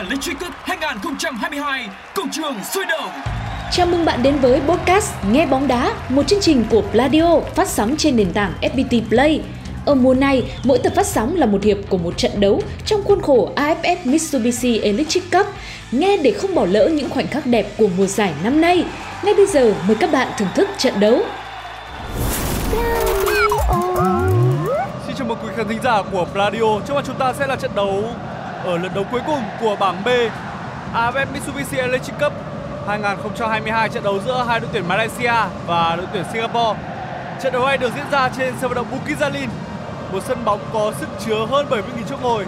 Electric Cup 2022 công trường sôi động. Chào mừng bạn đến với podcast Nghe bóng đá, một chương trình của Pladio phát sóng trên nền tảng FPT Play. Ở mùa này, mỗi tập phát sóng là một hiệp của một trận đấu trong khuôn khổ AFF Mitsubishi Electric Cup. Nghe để không bỏ lỡ những khoảnh khắc đẹp của mùa giải năm nay. Ngay bây giờ, mời các bạn thưởng thức trận đấu. Xin chào mừng quý khán thính giả của Pladio. Trước mặt chúng ta sẽ là trận đấu ở lượt đấu cuối cùng của bảng B AFF Mitsubishi Electric Cup 2022 trận đấu giữa hai đội tuyển Malaysia và đội tuyển Singapore. Trận đấu này được diễn ra trên sân vận động Bukit Jalil, một sân bóng có sức chứa hơn 70.000 chỗ ngồi.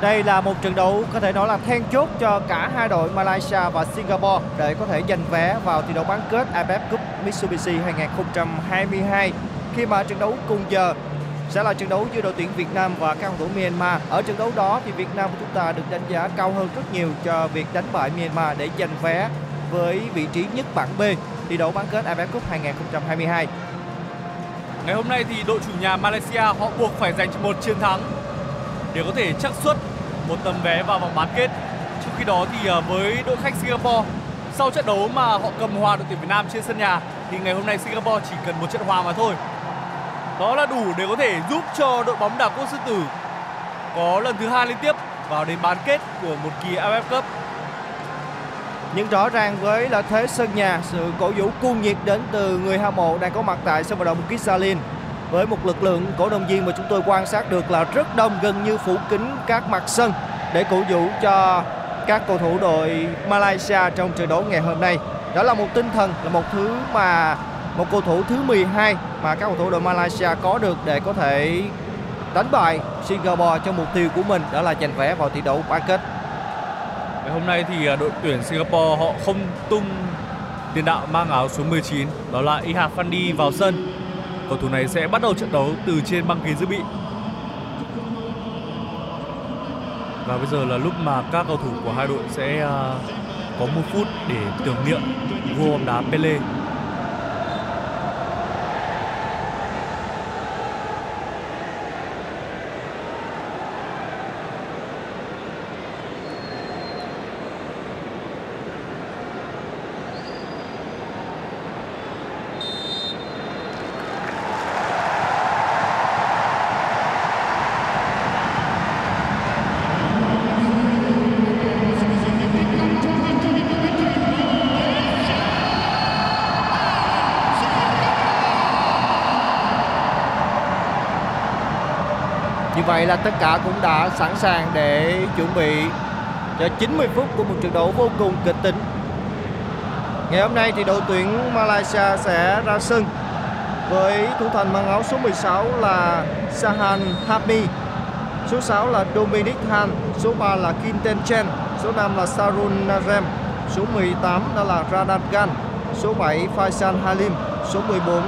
Đây là một trận đấu có thể nói là then chốt cho cả hai đội Malaysia và Singapore để có thể giành vé vào thi đấu bán kết AFF Cup Mitsubishi 2022 khi mà trận đấu cùng giờ sẽ là trận đấu giữa đội tuyển Việt Nam và các cầu thủ Myanmar. Ở trận đấu đó thì Việt Nam của chúng ta được đánh giá cao hơn rất nhiều cho việc đánh bại Myanmar để giành vé với vị trí nhất bảng B thi đấu bán kết AFF Cup 2022. Ngày hôm nay thì đội chủ nhà Malaysia họ buộc phải giành một chiến thắng để có thể chắc suất một tấm vé vào vòng bán kết. Trong khi đó thì ờ, với đội khách Singapore, sau trận đấu mà họ cầm hòa đội tuyển Việt Nam trên sân nhà thì ngày hôm nay Singapore chỉ cần một trận hòa mà thôi. Đó là đủ để có thể giúp cho đội bóng đảo quốc sư tử có lần thứ hai liên tiếp vào đến bán kết của một kỳ AFF Cup. Nhưng rõ ràng với lợi thế sân nhà, sự cổ vũ cuồng nhiệt đến từ người hâm mộ đang có mặt tại sân vận động Kisalin với một lực lượng cổ động viên mà chúng tôi quan sát được là rất đông gần như phủ kín các mặt sân để cổ vũ cho các cầu thủ đội Malaysia trong trận đấu ngày hôm nay. Đó là một tinh thần, là một thứ mà một cầu thủ thứ 12 mà các cầu thủ đội Malaysia có được để có thể đánh bại Singapore trong mục tiêu của mình, đó là giành vé vào thi đấu bán kết. Ngày hôm nay thì à, đội tuyển Singapore họ không tung tiền đạo mang áo số 19 đó là Iha Fandi vào sân. Cầu thủ này sẽ bắt đầu trận đấu từ trên băng ghế dự bị. Và bây giờ là lúc mà các cầu thủ của hai đội sẽ à, có một phút để tưởng niệm vua bóng đá Pele. Như vậy là tất cả cũng đã sẵn sàng để chuẩn bị cho 90 phút của một trận đấu vô cùng kịch tính. Ngày hôm nay thì đội tuyển Malaysia sẽ ra sân với thủ thành mang áo số 16 là Sahan Hami, số 6 là Dominic Han, số 3 là Kinten Chen, số 5 là Sarun Nazem, số 18 đó là Radan Gan, số 7 Faisal Halim, số 14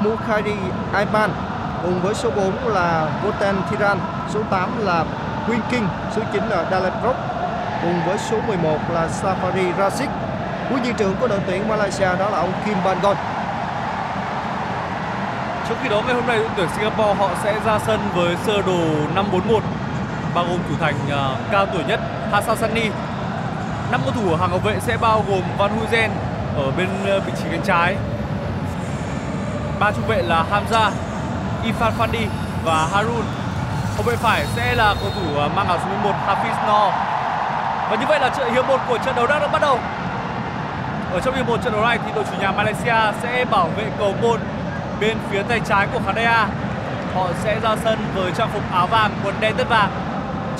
Mukhari Aiman, cùng với số 4 là Voten Thiran, số 8 là Win King, số 9 là Dalep Rock, cùng với số 11 là Safari Rashid. Huấn viên trưởng của đội tuyển Malaysia đó là ông Kim Bangon. Trong khi đó ngày hôm nay đội tuyển Singapore họ sẽ ra sân với sơ đồ 541 bao gồm thủ thành uh, cao tuổi nhất Hassan Sani. Năm cầu thủ ở hàng hậu vệ sẽ bao gồm Van Huizen ở bên uh, vị trí cánh trái. Ba trung vệ là Hamza, Ifan Fandi và Harun. Hậu vệ phải sẽ là cầu thủ à, mang áo số 11 Hafiz No. Và như vậy là trận hiệp 1 của trận đấu đang được bắt đầu. Ở trong hiệp 1 trận đấu này thì đội chủ nhà Malaysia sẽ bảo vệ cầu môn bên phía tay trái của khán. Họ sẽ ra sân với trang phục áo vàng, quần đen tất vàng.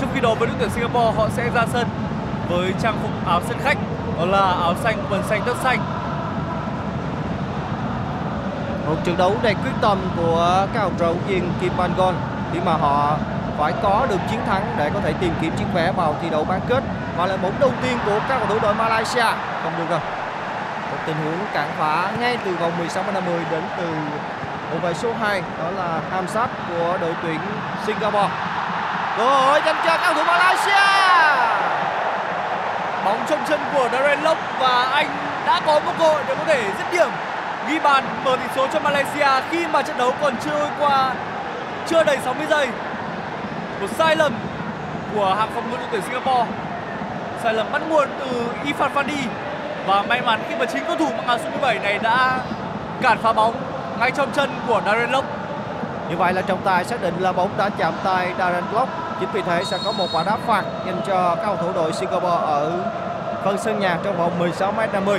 Trong khi đó với đội tuyển Singapore, họ sẽ ra sân với trang phục áo sân khách, đó là áo xanh, quần xanh tất xanh. Một trận đấu đầy quyết tâm của các học trò viên Kim Bangon khi mà họ phải có được chiến thắng để có thể tìm kiếm chiếc vé vào thi đấu bán kết và là bóng đầu tiên của các cầu thủ đội Malaysia. Không được rồi một tình huống cản phá ngay từ vòng 16 50 đến từ hậu vệ số 2 đó là Hamsat của đội tuyển Singapore. Cơ hội dành cho các cầu thủ Malaysia. Bóng trong chân của Darren Lok và anh đã có một cơ hội để có thể dứt điểm ghi bàn mở tỷ số cho Malaysia khi mà trận đấu còn chưa trôi qua, chưa đầy 60 giây. Một sai lầm của hàng phòng ngự đội tuyển Singapore. Sai lầm bắt nguồn từ Ifan Fandi và may mắn khi mà chính cầu thủ mặc áo số 17 này đã cản phá bóng ngay trong chân của Darren Lock. Như vậy là trọng tài xác định là bóng đã chạm tay Darren Lock. Chính vì thế sẽ có một quả đá phạt dành cho các cầu thủ đội Singapore ở phần sân nhà trong vòng 16m50.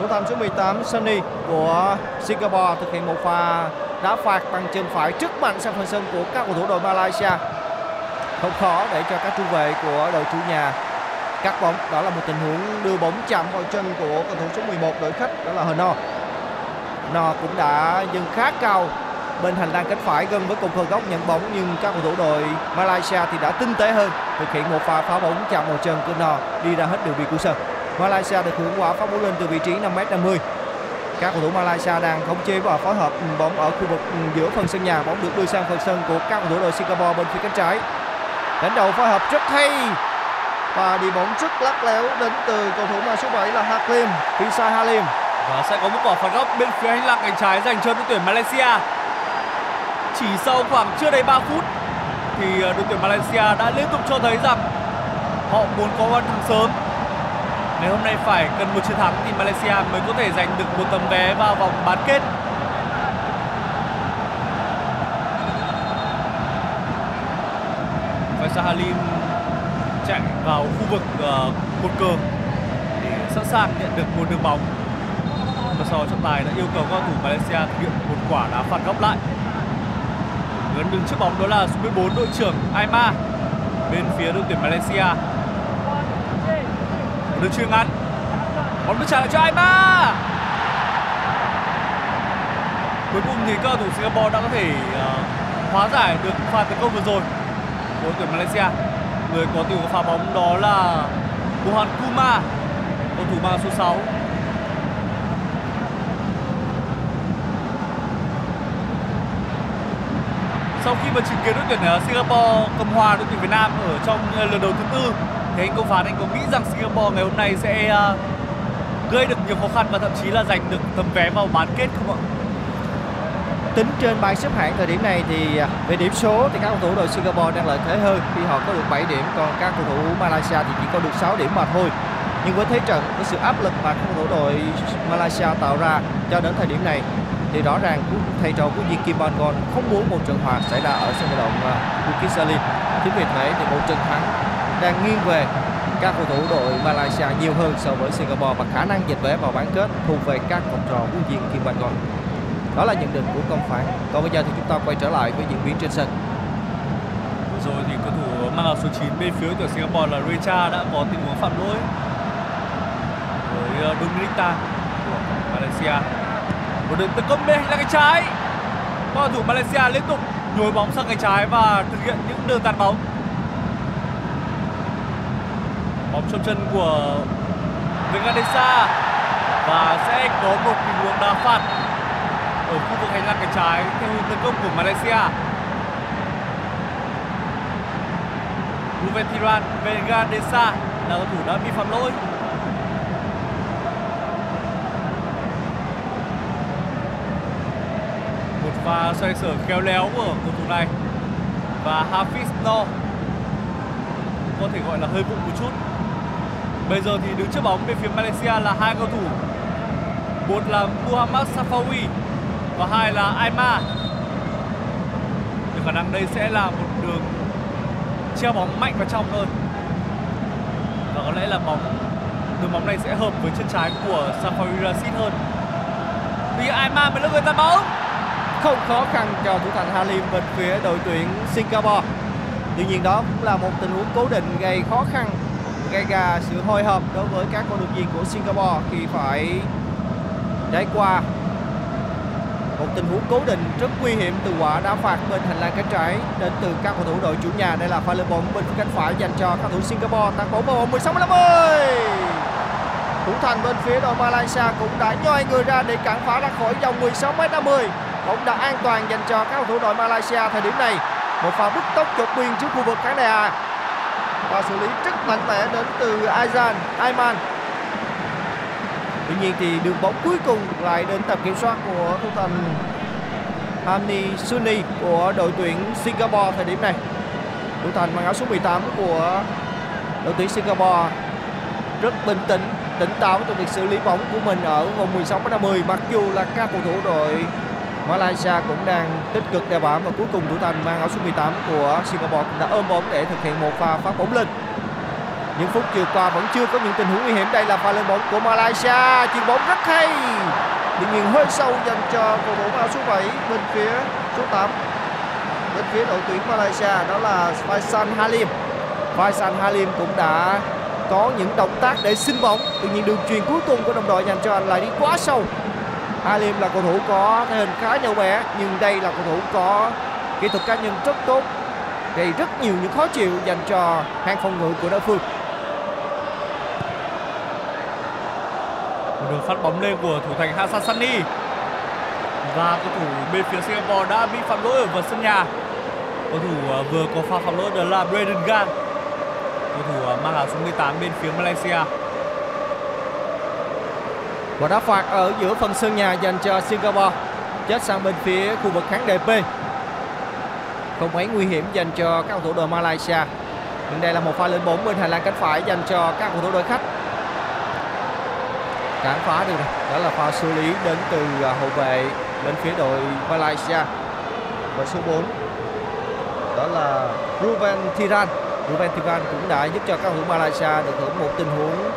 Thủ thành số 18 Sunny của Singapore thực hiện một pha đá phạt bằng chân phải trước mạnh sang phần sân của các cầu thủ đội Malaysia. Không khó để cho các trung vệ của đội chủ nhà cắt bóng. Đó là một tình huống đưa bóng chạm vào chân của cầu thủ số 11 đội khách, đó là Heno. No cũng đã dừng khá cao bên hành lang cánh phải gần với cột cờ góc nhận bóng, nhưng các cầu thủ đội Malaysia thì đã tinh tế hơn, thực hiện một pha phá bóng chạm vào chân của No đi ra hết đường biên của sân. Malaysia được hưởng quả phá bóng lên từ vị trí 5m50. Các cầu thủ Malaysia đang khống chế và phối hợp ừ, bóng ở khu vực ừ, giữa phần sân nhà, bóng được đưa sang phần sân của các cầu thủ đội Singapore bên phía cánh trái. Đánh đầu phối hợp rất hay và đi bóng rất lắc léo đến từ cầu thủ mang số 7 là Hakim, Pisai Halim. Và sẽ có một quả phạt góc bên phía hành lang cánh trái dành cho đội tuyển Malaysia. Chỉ sau khoảng chưa đầy 3 phút thì ờ, đội tuyển Malaysia đã liên tục cho thấy rằng họ muốn có bàn thắng sớm. Ngày hôm nay phải cần một chiến thắng thì Malaysia mới có thể giành được một tấm vé vào vòng bán kết. Faisal Halim chạy vào khu vực uh, cột cờ để sẵn sàng nhận được một đường bóng. Và sau trọng tài đã yêu cầu các cầu thủ Malaysia thực hiện một quả đá phạt góc lại. Gần đứng trước bóng đó là số 14 đội trưởng Aima bên phía đội tuyển Malaysia đường chuyền ngắn bóng được trả lại cho Aima. Cuối cùng thì các cầu thủ Singapore đã có thể uh, hóa giải được pha tấn công vừa rồi của tuyển Malaysia. Người có tiêu pha bóng đó là Mohan Kuma cầu thủ mang số 6 sau khi mà chứng kiến đội tuyển ờ, Singapore cầm hòa đội tuyển Việt Nam ở trong ờ, lần đầu thứ tư thế anh công phán, anh có nghĩ rằng Singapore ngày hôm nay sẽ à, gây được nhiều khó khăn và thậm chí là giành được tấm vé vào bán kết không ạ? Tính trên bảng xếp hạng thời điểm này thì à, về điểm số thì các cầu thủ đội Singapore đang lợi thế hơn khi họ có được 7 điểm, còn các cầu thủ Malaysia thì chỉ có được 6 điểm mà thôi. Nhưng với thế trận, với sự áp lực mà các cầu thủ đội Malaysia tạo ra cho đến thời điểm này, thì rõ ràng thầy trò của viên Kim Bangon không muốn một trận hòa xảy ra ở sân vận động à, Bukit Jalil. Chính vì thế thì một trận thắng đang nghiêng về các cầu thủ đội Malaysia nhiều hơn so với Singapore và khả năng giành vé vào bán kết thuộc về các học trò của viên Kim Ban-gon. Đó là nhận định của công phán. Còn bây giờ thì chúng ta quay trở lại với diễn biến trên sân. Vừa rồi thì cầu thủ mang áo số 9 bên phía của Singapore là Recha đã có tình huống phạm lỗi với ờ, Dominic Tan của Malaysia. Một đường tấn công bên là cái cánh trái. Các cầu thủ Malaysia liên tục nhồi bóng sang cánh trái và thực hiện những đường tạt bóng. Bóng trong chân của Vengadesa và sẽ có một tình huống đá phạt ở khu vực hành lang cánh trái theo hướng tấn công của Malaysia. Ruventiran Vengadesa là cầu thủ đã bị phạm lỗi. Một pha xoay sở khéo léo của cầu thủ này và Hafiz No có thể gọi là hơi vụng một chút. Bây giờ thì đứng trước bóng bên phía Malaysia là hai cầu thủ. Một là Muhammad Safawi và hai là Aima. Thì khả năng đây sẽ là một đường treo bóng mạnh vào trong hơn. và có lẽ là bóng đường bóng này sẽ hợp với chân trái của Safawi Rashid hơn. Vì Aima mới là người tạt bóng. không khó khăn cho thủ thành Halim bên phía đội tuyển Singapore. Tuy nhiên đó cũng là một tình huống cố định gây khó khăn, gây ra sự hồi hộp đối với các cầu thủ viên của Singapore khi phải trải qua một tình huống cố định rất nguy hiểm từ quả đá phạt bên hành lang cánh trái đến từ các cầu thủ đội chủ nhà. Đây là pha lên bóng bên phía cánh phải dành cho các cầu thủ Singapore tăng bóng vào vòng 16 50. Thủ thành bên phía đội Malaysia cũng đã nhoi người ra để cản phá ra khỏi vòng 16 m 50. Bóng đã an toàn dành cho các cầu thủ đội Malaysia thời điểm này. Một pha bứt tốc chột biên trước khu vực khán đài A. Và xử lý rất mạnh mẽ đến từ Aizan Ayman. Tuy nhiên thì đường bóng cuối cùng lại đến tầm kiểm soát của thủ thành Hamni Suni của đội tuyển Singapore thời điểm này. Thủ thành mang áo số 18 của đội tuyển Singapore rất bình tĩnh, tỉnh táo trong việc xử lý bóng của mình ở vòng 16 50 mặc dù là các cầu thủ đội Malaysia cũng đang tích cực đeo bám và cuối cùng thủ thành mang áo số 18 của Singapore cũng đã ôm bóng để thực hiện một pha phát bóng lên. Những phút vừa qua vẫn chưa có những tình huống nguy hiểm. Đây là pha lên bóng của Malaysia, chuyền bóng rất hay. Tuy nghiền hơi sâu dành cho cầu thủ áo số 7 bên phía số 8 bên phía đội tuyển Malaysia đó là Faisal Halim. Faisal Halim cũng đã có những động tác để xin bóng tuy nhiên đường truyền cuối cùng của đồng đội dành cho anh lại đi quá sâu Halim là cầu thủ có thể hình khá nhỏ bé, nhưng đây là cầu thủ có kỹ thuật cá nhân rất tốt, gây rất nhiều những khó chịu dành cho hàng phòng ngự của đối phương Một đường phát bóng lên của thủ thành Hasan Và cầu thủ bên phía Singapore đã bị phạm lỗi ở vào sân nhà. Cầu thủ à, vừa có pha phạm lỗi đó là Braden Gan. Cầu thủ à, mang áo số 18 bên phía Malaysia và đá phạt ở giữa phần sân nhà dành cho Singapore. Chết sang bên phía khu vực khán đài B. Không mấy nguy hiểm dành cho các cầu thủ đội Malaysia. Nhưng đây là một pha lên bóng bên hành lang cánh phải dành cho các cầu thủ đội khách. Cản phá được. Rồi. đó là pha xử lý đến từ à, hậu vệ bên phía đội Malaysia. Và số 4 đó là Ruben Thiran Ruben Thiran cũng đã giúp cho các cầu thủ Malaysia được hưởng một tình huống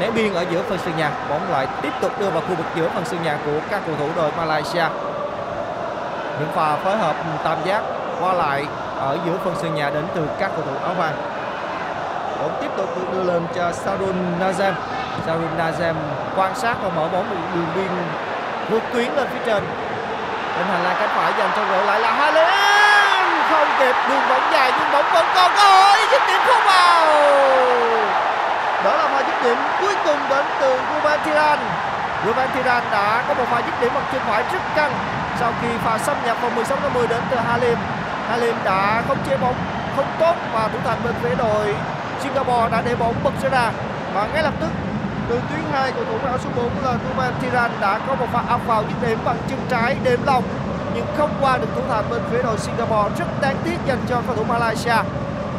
né biên ở giữa phần sân nhà, bóng lại tiếp tục đưa vào khu vực giữa phần sân nhà của các cầu thủ đội Malaysia. Những pha phối hợp tam giác qua lại ở giữa phần sân nhà đến từ các cầu thủ áo vàng. Bóng tiếp tục được đưa lên cho Sarun Nazem. Sarun Nazem quan sát và mở bóng một đường biên vượt tuyến lên phía trên. Bên hành lang cánh phải dành cho đội lại là Halim không kịp, đường bóng dài nhưng bóng vẫn còn cơ hội, dứt điểm không vào đó là pha dứt điểm cuối cùng đến từ Ruben Tiran. Ruben Tiran đã có một pha dứt điểm bằng chân phải rất căng sau khi pha xâm nhập vào 16 50 đến từ Halim. Halim đã không chế bóng, không tốt và thủ thành bên phía đội Singapore đã để bóng bật ra. Và ngay lập tức, từ tuyến hai của thủ áo số 4 là Ruben Tiran đã có một pha áp vào dứt điểm bằng chân trái đếm lòng, nhưng không qua được thủ thành bên phía đội Singapore. Rất đáng tiếc dành cho cầu thủ Malaysia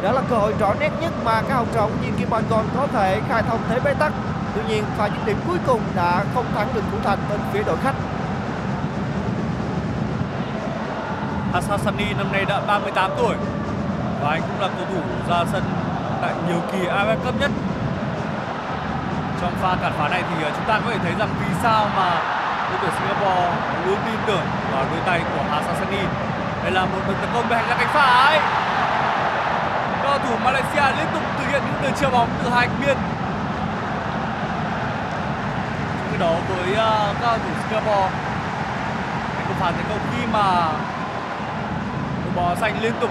đó là cơ hội rõ nét nhất mà các học trò của Jin Kim Còn có thể khai thông thế bế tắc tuy nhiên pha dứt điểm cuối cùng đã không thắng được thủ thành bên phía đội khách Hassani năm nay đã 38 tuổi và anh cũng là cầu thủ ra sân tại nhiều kỳ AFF Cup nhất. Trong pha cản phá này thì ờ, chúng ta có thể thấy rằng vì sao mà đội tuyển Singapore luôn tin tưởng vào đôi tay của Hassani Đây là một đường tấn công về hành lang cánh phải. Thủ Malaysia liên tục thực hiện những đường chia bóng từ hai biên. Trong khi đó với uh, các cầu thủ Singapore anh cũng phản tấn công khi mà đội bò xanh liên tục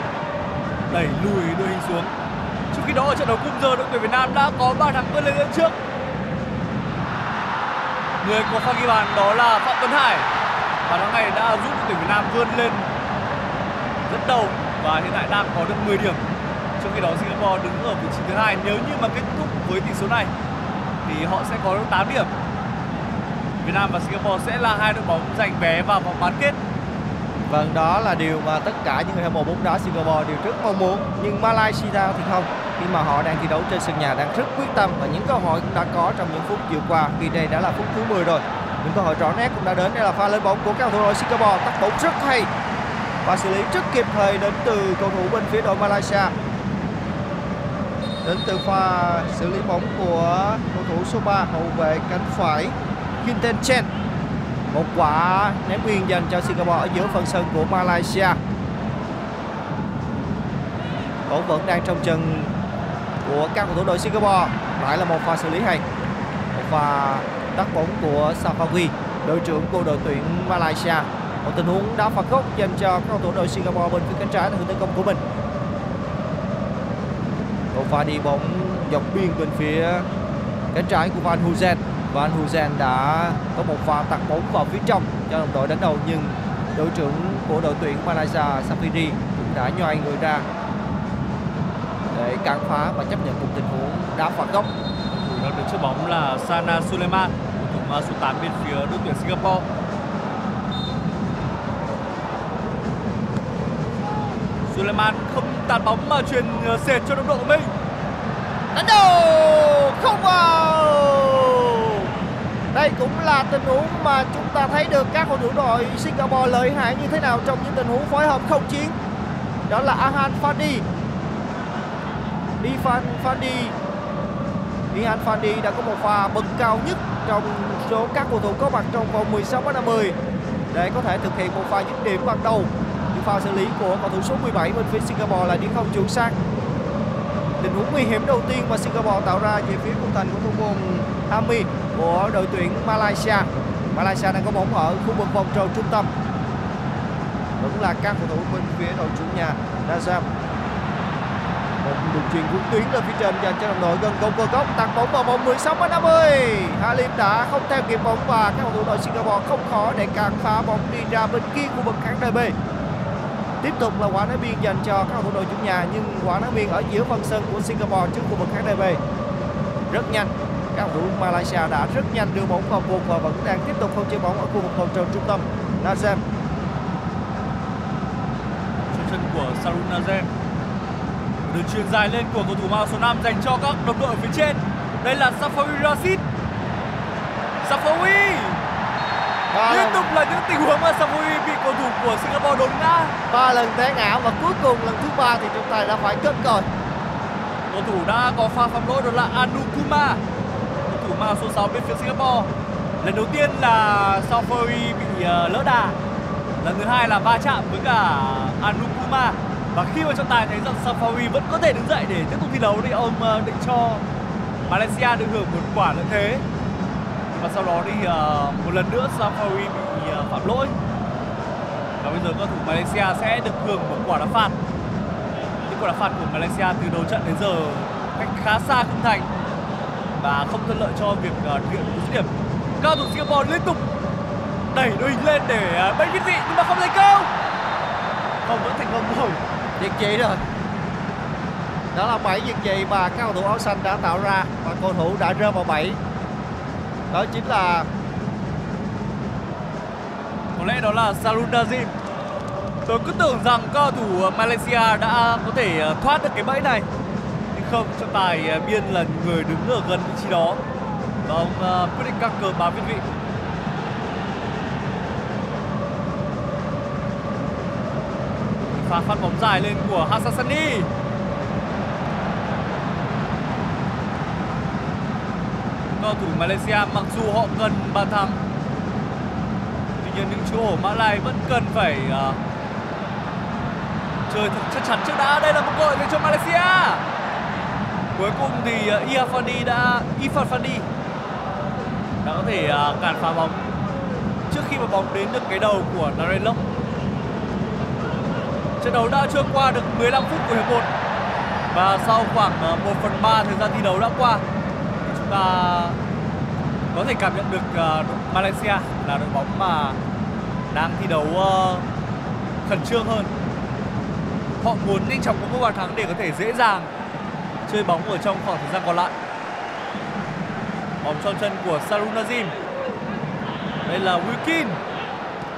đẩy lùi đội hình xuống. Trong khi đó ở trận đấu cung giờ đội tuyển Việt Nam đã có ba thắng vươn lên dẫn trước. Người có pha ghi bàn đó là Phạm Tuấn Hải. và thắng này đã giúp đội tuyển Việt Nam vươn lên dẫn đầu và hiện tại đang có được 10 điểm. Trong khi đó Singapore đứng ở vị trí thứ hai nếu như mà kết thúc với tỷ số này thì họ sẽ có 8 điểm. Việt Nam và Singapore sẽ là hai đội bóng giành vé vào vòng bán kết Vâng, đó là điều mà tất cả những người hâm mộ bóng đá Singapore đều rất mong muốn. Nhưng Malaysia thì không. Khi mà họ đang thi đấu trên sân nhà đang rất quyết tâm và những cơ hội cũng đã có trong những phút vừa qua. Khi đây đã là phút thứ 10 rồi. Những cơ hội rõ nét cũng đã đến. Đây là pha lên bóng của cầu thủ đội Singapore. Tắt bóng rất hay. Và xử lý rất kịp thời đến từ cầu thủ bên phía đội Malaysia đến từ pha xử lý bóng của cầu thủ số 3 hậu vệ cánh phải Quinten Chen. Một quả ném biên dành cho Singapore ở giữa phần sân của Malaysia. Bóng vẫn đang trong chân của các cầu thủ đội Singapore. Lại là một pha xử lý hay. Một pha tắt bóng của Safawi đội trưởng của đội tuyển Malaysia. Một tình huống đá phạt góc dành cho các cầu thủ đội Singapore bên phía cánh trái là hướng tấn công của mình một pha đi bóng dọc biên bên phía cánh trái của Van Huzen Van Huzen đã có một pha tạt bóng vào phía trong cho đồng đội đánh đầu nhưng đội trưởng của đội tuyển Malaysia Safiri cũng đã nhoài người ra để cản phá và chấp nhận một tình huống đá phạt góc Thủ đang đứng trước bóng là Sana Suleiman, thủ số 8 bên phía đội tuyển Singapore. Suleiman không tạt bóng mà truyền ờ, sệt cho đồng đội của mình. đánh đầu không vào. Đây cũng là tình huống mà chúng ta thấy được các cầu thủ đội Singapore lợi hại như thế nào trong những tình huống phối hợp không chiến. Đó là Ahan Fandi. Ifan Fandi. Ihan Fandi đã có một pha bật cao nhất trong số các cầu thủ có mặt trong vòng 16 m 50 để có thể thực hiện một pha dứt điểm ban đầu pha xử lý của cầu thủ số 17 bên phía Singapore là đi không chuẩn xác tình huống nguy hiểm đầu tiên mà Singapore tạo ra về phía khung thành của thủ môn Hami của đội tuyển Malaysia. Malaysia đang có bóng ở khu vực vòng tròn trung tâm. Vẫn là các cầu thủ bên phía đội chủ nhà Nazam. Một đường chuyền cuốn tuyến lên phía trên dành cho đồng đội gần công cơ góc, tạt bóng vào vòng 16 m 50. Halim đã không theo kịp bóng và các cầu thủ đội Singapore không khó để cản phá bóng đi ra bên kia khu vực khán đài B. Tiếp tục là quả đá biên dành cho các cầu thủ đội chủ nhà nhưng quả đá biên ở giữa phần sân của Singapore trước khu vực khán đài Rất nhanh, các cầu thủ Malaysia đã rất nhanh đưa bóng vào vùng và vẫn đang tiếp tục không chơi bóng ở khu vực cầu trường trung tâm. Nazem Trên chân của Sarun Nazem. Đường truyền dài lên của cầu thủ mang số 5 dành cho các đồng đội ở phía trên. Đây là Safawi Rashid. Safawi liên tục là những tình huống mà Safawi bị cầu thủ của Singapore đốn ngã. ba lần té ngã và cuối cùng lần thứ ba thì trọng tài đã phải cất còi. Cầu thủ đã có pha phạm lỗi đó là Anukuma. Cầu thủ mang số 6 bên phía Singapore. Lần đầu tiên là Safawi bị ờ, lỡ đà. Lần thứ hai là va chạm với cả Anukuma. Và khi mà trọng tài thấy rằng Safawi vẫn có thể đứng dậy để tiếp tục thi đấu thì ông ờ, định cho Malaysia được hưởng một quả lợi thế. Và sau đó thì uh, ờ, một lần nữa Safari bị uh, phạm lỗi. Và bây giờ cầu thủ Malaysia sẽ được hưởng một quả đá phạt những quả đá phạt của Malaysia từ đầu trận đến giờ cách khá xa khung thành và không thuận lợi cho việc uh, thực hiện dứt điểm. Các cầu thủ Singapore liên tục đẩy đội hình lên để uh, bên việt vị nhưng mà không thành công. Không vẫn thành công rồi. Việt trị rồi. Đó là bảy việt gì mà các cầu thủ áo xanh đã tạo ra và cầu thủ đã rơi vào bảy. Đó chính là Có lẽ đó là Sarundazim Tôi cứ tưởng rằng các cầu thủ Malaysia đã có thể ờ, thoát được cái bẫy này. Nhưng không, trọng tài ờ, biên là người đứng ở gần vị trí đó. Và ông ờ, quyết định các cờ báo việt vị. pha phát bóng dài lên của Hassani. Cầu thủ Malaysia mặc dù họ cần bàn thắng Tuy nhiên những chú hổ Mã Lai vẫn cần phải uh, chơi thật chắc chắn trước đã. Đây là một cơ hội dành cho Malaysia. Cuối cùng thì à, uh, Iafandi đã Ifan đã có thể uh, cản phá bóng trước khi mà bóng đến được cái đầu của Narelok Trận đấu đã trôi qua được 15 phút của hiệp 1 và sau khoảng 1 phần 3 thời gian thi đấu đã qua chúng ta có thể cảm nhận được uh, đội Malaysia là đội bóng mà đang thi đấu uh, khẩn trương hơn. Họ muốn nhanh chóng có một bàn thắng để có thể dễ dàng chơi bóng ở trong khoảng thời gian còn lại. Bóng trong chân của Sarun Nazim. Đây là Wilkin.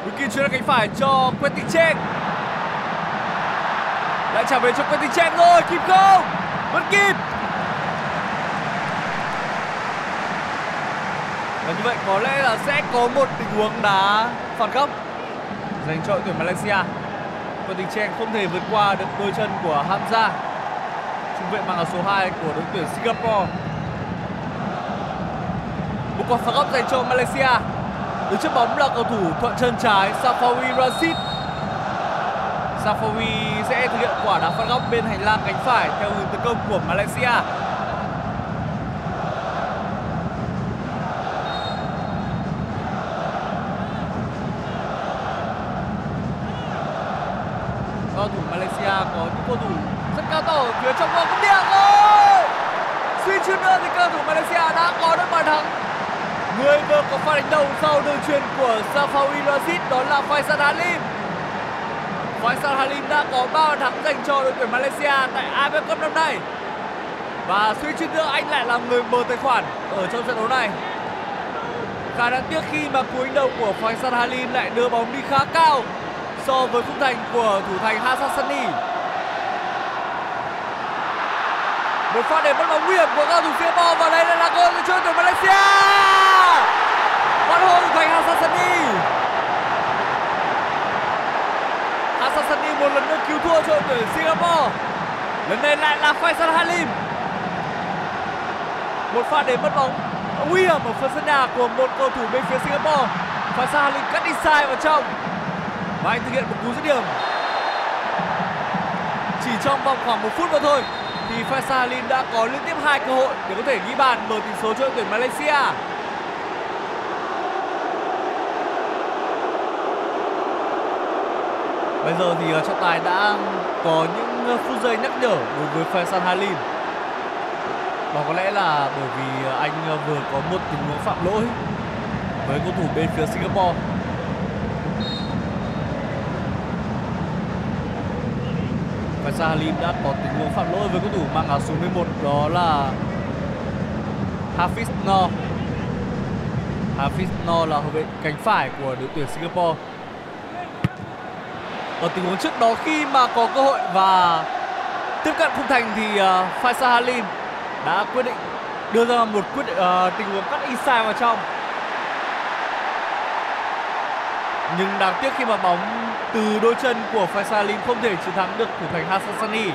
Wilkin chuyển ra cánh phải cho Quentin Cheng. Lại trả về cho Quentin Cheng rồi, kịp không? Vẫn kịp. Và như vậy có lẽ là sẽ có một tình huống đá phạt góc dành cho đội tuyển Malaysia. và tình trạng không thể vượt qua được đôi chân của Hamza. Trung vệ mang áo số 2 của đội tuyển Singapore. Một quả phạt góc dành cho Malaysia. Đứng trước bóng là cầu thủ thuận chân trái, Safawi Rashid. Safawi sẽ thực hiện quả đá phạt góc bên hành lang cánh phải theo hướng tấn công của Malaysia. cầu thủ Malaysia có những cầu thủ rất cao to ở phía trong vòng cấm địa rồi. Suy chút nữa thì cầu thủ Malaysia đã có được bàn thắng. Người vừa có pha đánh đầu sau đường truyền của Safawi Rashid đó là Faisal Halim. Faisal Halim đã có 3 bàn thắng dành cho đội tuyển Malaysia tại AFF Cup năm nay. Và suy chút nữa, anh lại là người mở tài khoản ở trong trận đấu này. Khá đáng tiếc khi mà cú đánh đầu của Faisal Halim lại đưa bóng đi khá cao so với khung thành của thủ thành Hassan Sani. Một pha để mất bóng nguy hiểm của cầu thủ phía bò và đây là gol cho chơi Malaysia. Bắt hô thành hassani hassani một lần nữa cứu thua cho đội Singapore. Lần này lại là Faisal Halim. Một pha để mất bóng nguy hiểm ở phần sân nhà của một cầu thủ bên phía Singapore. Faisal Halim cắt đi sai vào trong và anh thực hiện một cú dứt điểm chỉ trong vòng khoảng một phút mà thôi thì Faisal đã có liên tiếp hai cơ hội để có thể ghi bàn mở tỷ số cho đội tuyển Malaysia. Bây giờ thì ờ, trọng tài đã có những ờ, phút giây nhắc nhở đối với Faisal Halim. Đó có lẽ là bởi vì ờ, anh vừa có một tình huống phạm lỗi với cầu thủ bên phía Singapore. Salim đã có tình huống phạm lỗi với cầu thủ mang áo số 11 đó là Hafiz No. Hafiz No là hậu vệ cánh phải của đội tuyển Singapore. Ở tình huống trước đó khi mà có cơ hội và tiếp cận khung thành thì ờ, uh, Faisal Halim đã quyết định đưa ra một quyết định, uh, tình huống cắt inside vào trong. Nhưng đáng tiếc khi mà bóng từ đôi chân của Faisalim không thể chiến thắng được thủ thành Hassani. Sani.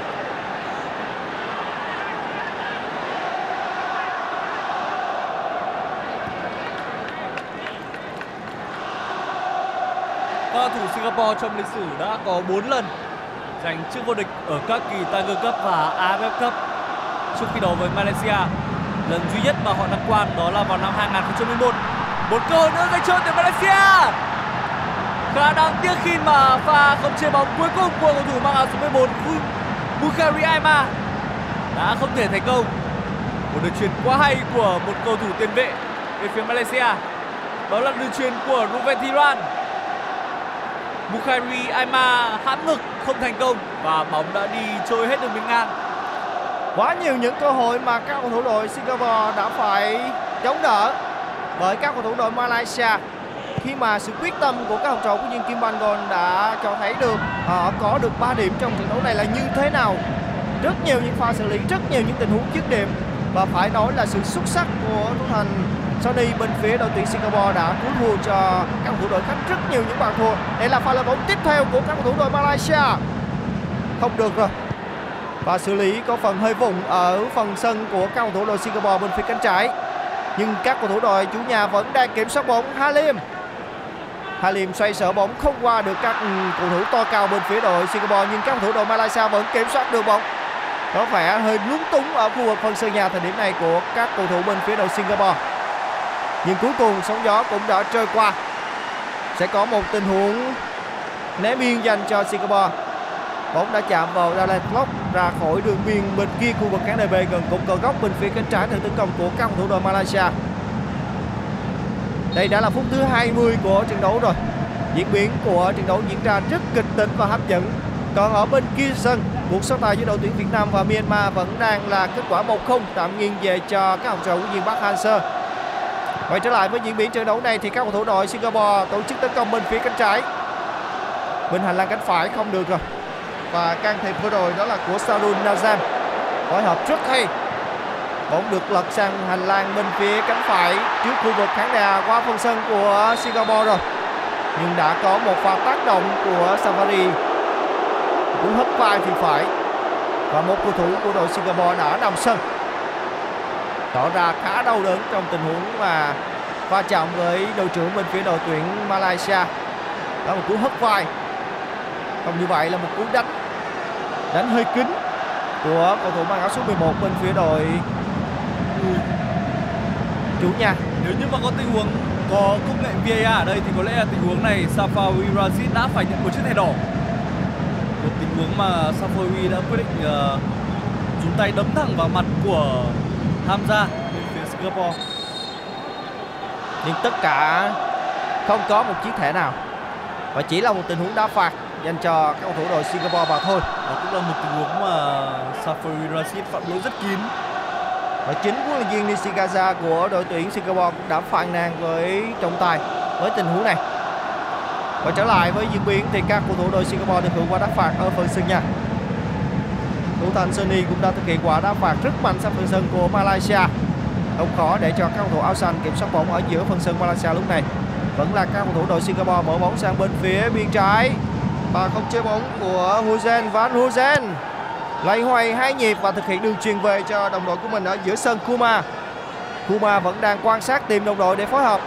Các thủ Singapore trong lịch sử đã có 4 lần giành chức vô địch ở các kỳ Tiger Cup và AFF Cup. Trước khi đấu với Malaysia, lần duy nhất mà họ đăng quang đó là vào năm 2011. Một cơ hội nữa dành cho tuyển Malaysia khá đáng tiếc khi mà pha không chế bóng cuối cùng của cầu thủ mang áo số 11 Bukhari Aima đã không thể thành công. Một đường chuyền quá hay của một cầu thủ tiền vệ về phía Malaysia. Đó là đường chuyền của Ruben Thiran Bukhari Aima hãm ngực, không thành công và bóng đã đi trôi hết đường biên ngang. Quá nhiều những cơ hội mà các cầu thủ đội Singapore đã phải chống đỡ bởi các cầu thủ đội Malaysia khi mà sự quyết tâm của các học trò của Nhiên Kim Bangon đã cho thấy được họ có được 3 điểm trong trận đấu này là như thế nào. Rất nhiều những pha xử lý, rất nhiều những tình huống dứt điểm. Và phải nói là sự xuất sắc của thủ thành Sony bên phía đội tuyển Singapore đã cứu thua cho các thủ đội khách rất nhiều những bàn thua. Đây là pha lập bóng tiếp theo của các cầu thủ đội Malaysia. Không được rồi. Và xử lý có phần hơi vùng ở phần sân của các cầu thủ đội Singapore bên phía cánh trái. Nhưng các cầu thủ đội chủ nhà vẫn đang kiểm soát bóng Halim. Halim xoay sở bóng, không qua được các ừ, cầu thủ to cao bên phía đội Singapore, nhưng các cầu thủ đội Malaysia vẫn kiểm soát được bóng. Có vẻ hơi lúng túng ở khu vực phần sân nhà thời điểm này của các cầu thủ bên phía đội Singapore. Nhưng cuối cùng sóng gió cũng đã trôi qua. Sẽ có một tình huống ném biên dành cho Singapore. Bóng đã chạm vào Dallas Lock ra khỏi đường biên bên kia khu vực cánh đài B, gần cột cờ góc bên phía cánh trái từ tấn công của các cầu thủ đội Malaysia đây đã là phút thứ 20 của trận đấu rồi. Diễn biến của trận đấu diễn ra rất kịch tính và hấp dẫn. Còn ở bên kia sân cuộc so tài giữa đội tuyển Việt Nam và Myanmar vẫn đang là kết quả 1-0 tạm nghiêng về cho các học trò của viên Park Hang-seo quay trở lại với diễn biến trận đấu này thì các cầu thủ đội Singapore tổ chức tấn công bên phía cánh trái. Bên hành lang cánh phải không được rồi. Và can thiệp vừa rồi đó là của Sarun Nazam phối hợp rất hay bóng được lật sang hành lang bên phía cánh phải trước khu vực khán đài qua phần sân của Singapore rồi. Nhưng đã có một pha tác động của Savari. Cú hất vai thì phải. Và một cầu thủ của đội Singapore đã nằm sân. Tỏ ra khá đau đớn trong tình huống mà va chạm với đội trưởng bên phía đội tuyển Malaysia. Đó là một cú hất vai. Không như vậy là một cú đánh. Đánh hơi kín của cầu thủ mang áo số 11 bên phía đội chủ nhà Nếu như mà có tình huống có công nghệ VAR ở đây thì có lẽ là tình huống này Safawi Razid đã phải nhận một chiếc thẻ đỏ. Một tình huống mà Safawi đã quyết định ờ, dùng tay đấm thẳng vào mặt của Hamza bên phía Singapore. nhưng tất cả không có một chiếc thẻ nào và chỉ là một tình huống đá phạt dành cho các cầu thủ đội Singapore mà thôi Đó cũng là một tình huống mà Safawi Razid phạm lỗi rất kín và chính huấn luyện viên Nishikawa của đội tuyển Singapore cũng đã phàn nàn với trọng tài với tình huống này. Và trở lại với diễn biến thì các cầu thủ đội Singapore được hưởng quả đá phạt ở phần sân nhà. Thủ thành Sunny cũng đã thực hiện quả đá phạt rất mạnh sang phần sân của Malaysia. Không khó để cho các cầu thủ áo xanh kiểm soát bóng ở giữa phần sân Malaysia lúc này. Vẫn là các cầu thủ đội Singapore mở bóng sang bên phía biên trái. Và không chế bóng của Huzen Van Huzen lấy hoay hai nhịp và thực hiện đường truyền về cho đồng đội của mình ở giữa sân Kuma. Kuma vẫn đang quan sát tìm đồng đội để phối hợp.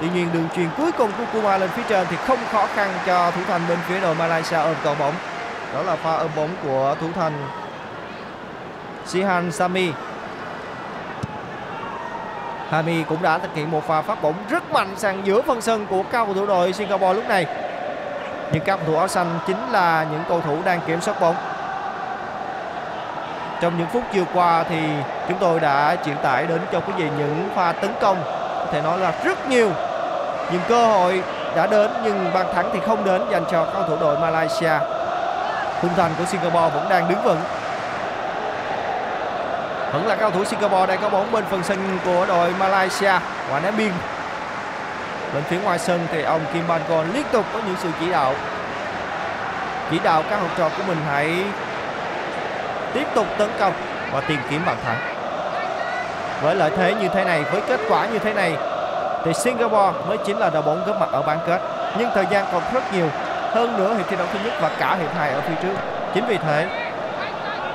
Tuy nhiên, đường truyền cuối cùng của Kuma lên phía trên thì không khó khăn cho thủ thành bên phía đội Malaysia ôm cầu bóng. Đó là pha ôm bóng của thủ thành Sihan Sami. Hami cũng đã thực hiện một pha phát bóng rất mạnh sang giữa phân sân của các cầu thủ đội Singapore lúc này. Nhưng các cầu thủ áo xanh chính là những cầu thủ đang kiểm soát bóng trong những phút chiều qua thì chúng tôi đã truyền tải đến cho quý vị những pha tấn công. Có thể nói là rất nhiều. Những cơ hội đã đến, nhưng bàn thắng thì không đến dành cho các cầu thủ đội Malaysia. Khung thành của Singapore vẫn đang đứng vững. Vẫn là cao thủ Singapore đang có bóng bên phần sân của đội Malaysia và ném biên. Bên phía ngoài sân thì ông Kim Bangkon liên tục có những sự chỉ đạo. Chỉ đạo các học trò của mình hãy tiếp tục tấn công và tìm kiếm bàn thắng. Với lợi thế như thế này, với kết quả như thế này, thì Singapore mới chính là đội bóng góp mặt ở bán kết. Nhưng thời gian còn rất nhiều. Hơn nữa, hiệp thi đấu thứ nhất và cả hiệp hai ở phía trước. Chính vì thế,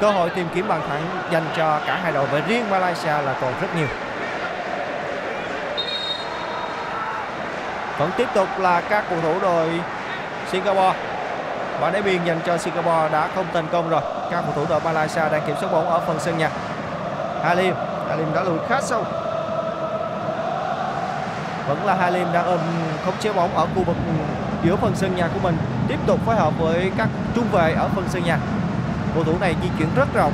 cơ hội tìm kiếm bàn thắng dành cho cả hai đội và riêng Malaysia là còn rất nhiều. Vẫn tiếp tục là các cầu thủ đội Singapore. Và đá biên dành cho Singapore đã không thành công rồi các cầu thủ đội Malaysia đang kiểm soát bóng ở phần sân nhà. Halim Halim đã lùi khá sâu. Vẫn là Halim đang ôm khống chế bóng ở khu vực giữa phần sân nhà của mình, tiếp tục phối hợp với các trung vệ ở phần sân nhà. Cầu thủ này di chuyển rất rộng.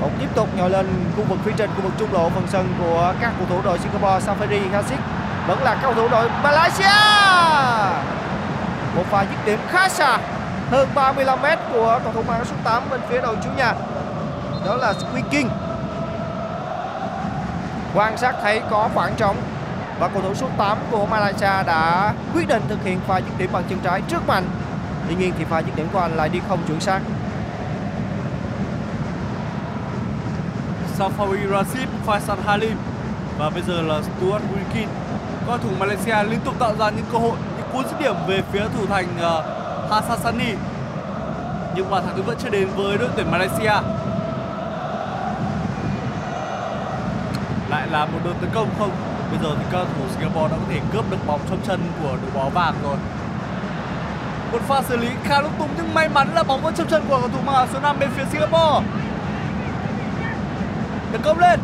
Bóng tiếp tục nhồi lên khu vực phía trên, khu vực trung lộ phần sân của các cầu thủ đội Singapore, Safari Hasik vẫn là cầu thủ đội Malaysia. Một pha dứt điểm khá xa hơn 35 mét của cầu thủ mang số 8 bên phía đội chủ nhà. Đó là Squeaking King. Quan sát thấy có khoảng trống và cầu thủ số 8 của Malaysia đã quyết định thực hiện pha dứt điểm bằng chân trái trước mạnh tuy nhiên thì pha dứt điểm của anh lại đi không chuẩn xác. Safawi Rashid, Faisal Halim và bây giờ là Stuart Wilkin. Các thủ Malaysia liên tục tạo ra những cơ hội, những cú dứt điểm về phía thủ thành uh, Hasasani Nhưng mà thắng vẫn chưa đến với đội tuyển Malaysia. Lại là một đợt tấn công không? Bây giờ thì cầu thủ Singapore đã có thể cướp được bóng trong chân của đội bóng vàng rồi. Một pha xử lý khá lung tung nhưng may mắn là bóng vẫn trong chân của cầu thủ mang số 5 bên phía Singapore Tấn công lên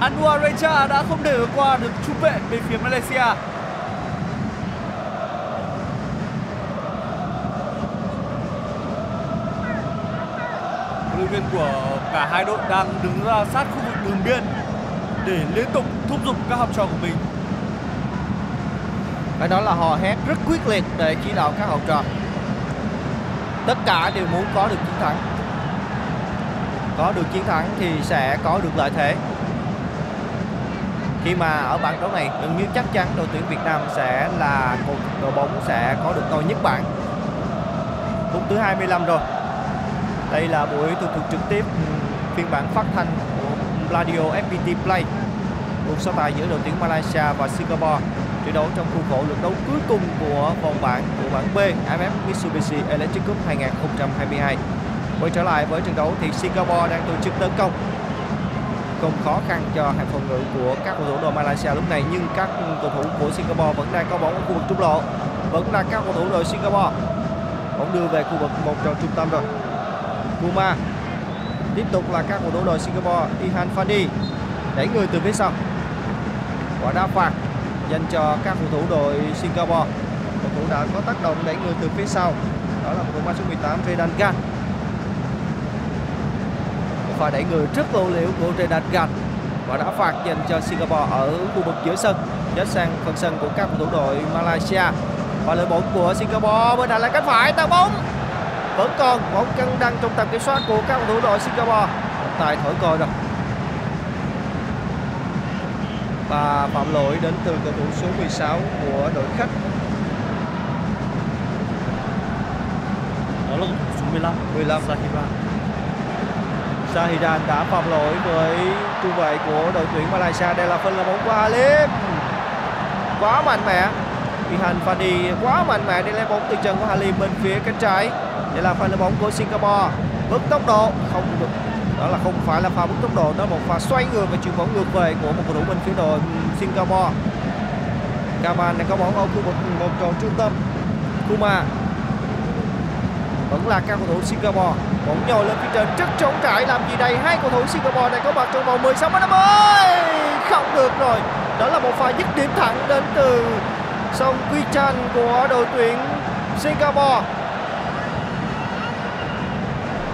Anwar Recha đã không để qua được trung vệ bên phía Malaysia viên của cả hai đội đang đứng ra sát khu vực đường biên để liên tục thúc giục các học trò của mình. Phải nói là hò hét rất quyết liệt để chỉ đạo các học trò. Tất cả đều muốn có được chiến thắng. Có được chiến thắng thì sẽ có được lợi thế. Khi mà ở bảng đấu này, gần như chắc chắn đội tuyển Việt Nam sẽ là một đội bóng sẽ có được ngôi nhất bảng. Phút thứ 25 rồi đây là buổi tường thuật trực tiếp ừ, phiên bản phát thanh của Radio FPT Play. Cuộc so tài giữa đội tuyển Malaysia và Singapore trận đấu trong khuôn khổ lượt đấu cuối cùng của vòng bảng, của bảng B AFF Mitsubishi Electric Cup 2022 Quay trở lại với trận đấu thì Singapore đang tổ chức tấn công. Không khó khăn cho hàng phòng ngự của các cầu thủ đội Malaysia lúc này, nhưng các cầu thủ của Singapore vẫn đang có bóng ở khu vực trung lộ. Vẫn là các cầu thủ đội Singapore. Bóng đưa về khu vực một tròn trung tâm rồi. Kuma tiếp tục là các cầu thủ đội Singapore, Ihan Fandi đẩy người từ phía sau. Quả đá phạt dành cho các cầu thủ đội Singapore. Cầu thủ đã có tác động đẩy người từ phía sau. Đó là cầu thủ mang số 18 Redan và đẩy người rất lộ liễu của Redan và đã phạt dành cho Singapore ở khu vực giữa sân chết sang phần sân của các cầu thủ đội Malaysia. Và lợi bóng của Singapore bên này là cánh phải tăng bóng vẫn còn bóng cân đang trong tầm kiểm soát của các cầu thủ đội Singapore. Tài thổi còi rồi. Và phạm lỗi đến từ cầu thủ số 16 của đội khách. Đó là số 15 15 Sahiba Zahidan đã phạm lỗi với trung vệ của đội tuyển Malaysia. Đây là phân là bóng của Halim quá mạnh mẽ. Ihan Fadi quá mạnh mẽ để lấy bóng từ chân của Halim bên phía cánh trái đây là pha lên bóng của Singapore. Bước tốc độ không được đó là không phải là pha bước tốc độ, đó là một pha xoay ngược và chuyển bóng ngược về của một cầu thủ bên phía đội Singapore. Kaman đang có bóng ở khu vực một tròn trung tâm. Kuma vẫn là các cầu thủ Singapore. Bóng nhồi lên phía trên, rất trống trải. Làm gì đây? Hai cầu thủ Singapore đang có mặt trong vòng 16 mét ơi không được rồi. Đó là một pha dứt điểm thẳng đến từ sông Quy Chan của đội tuyển Singapore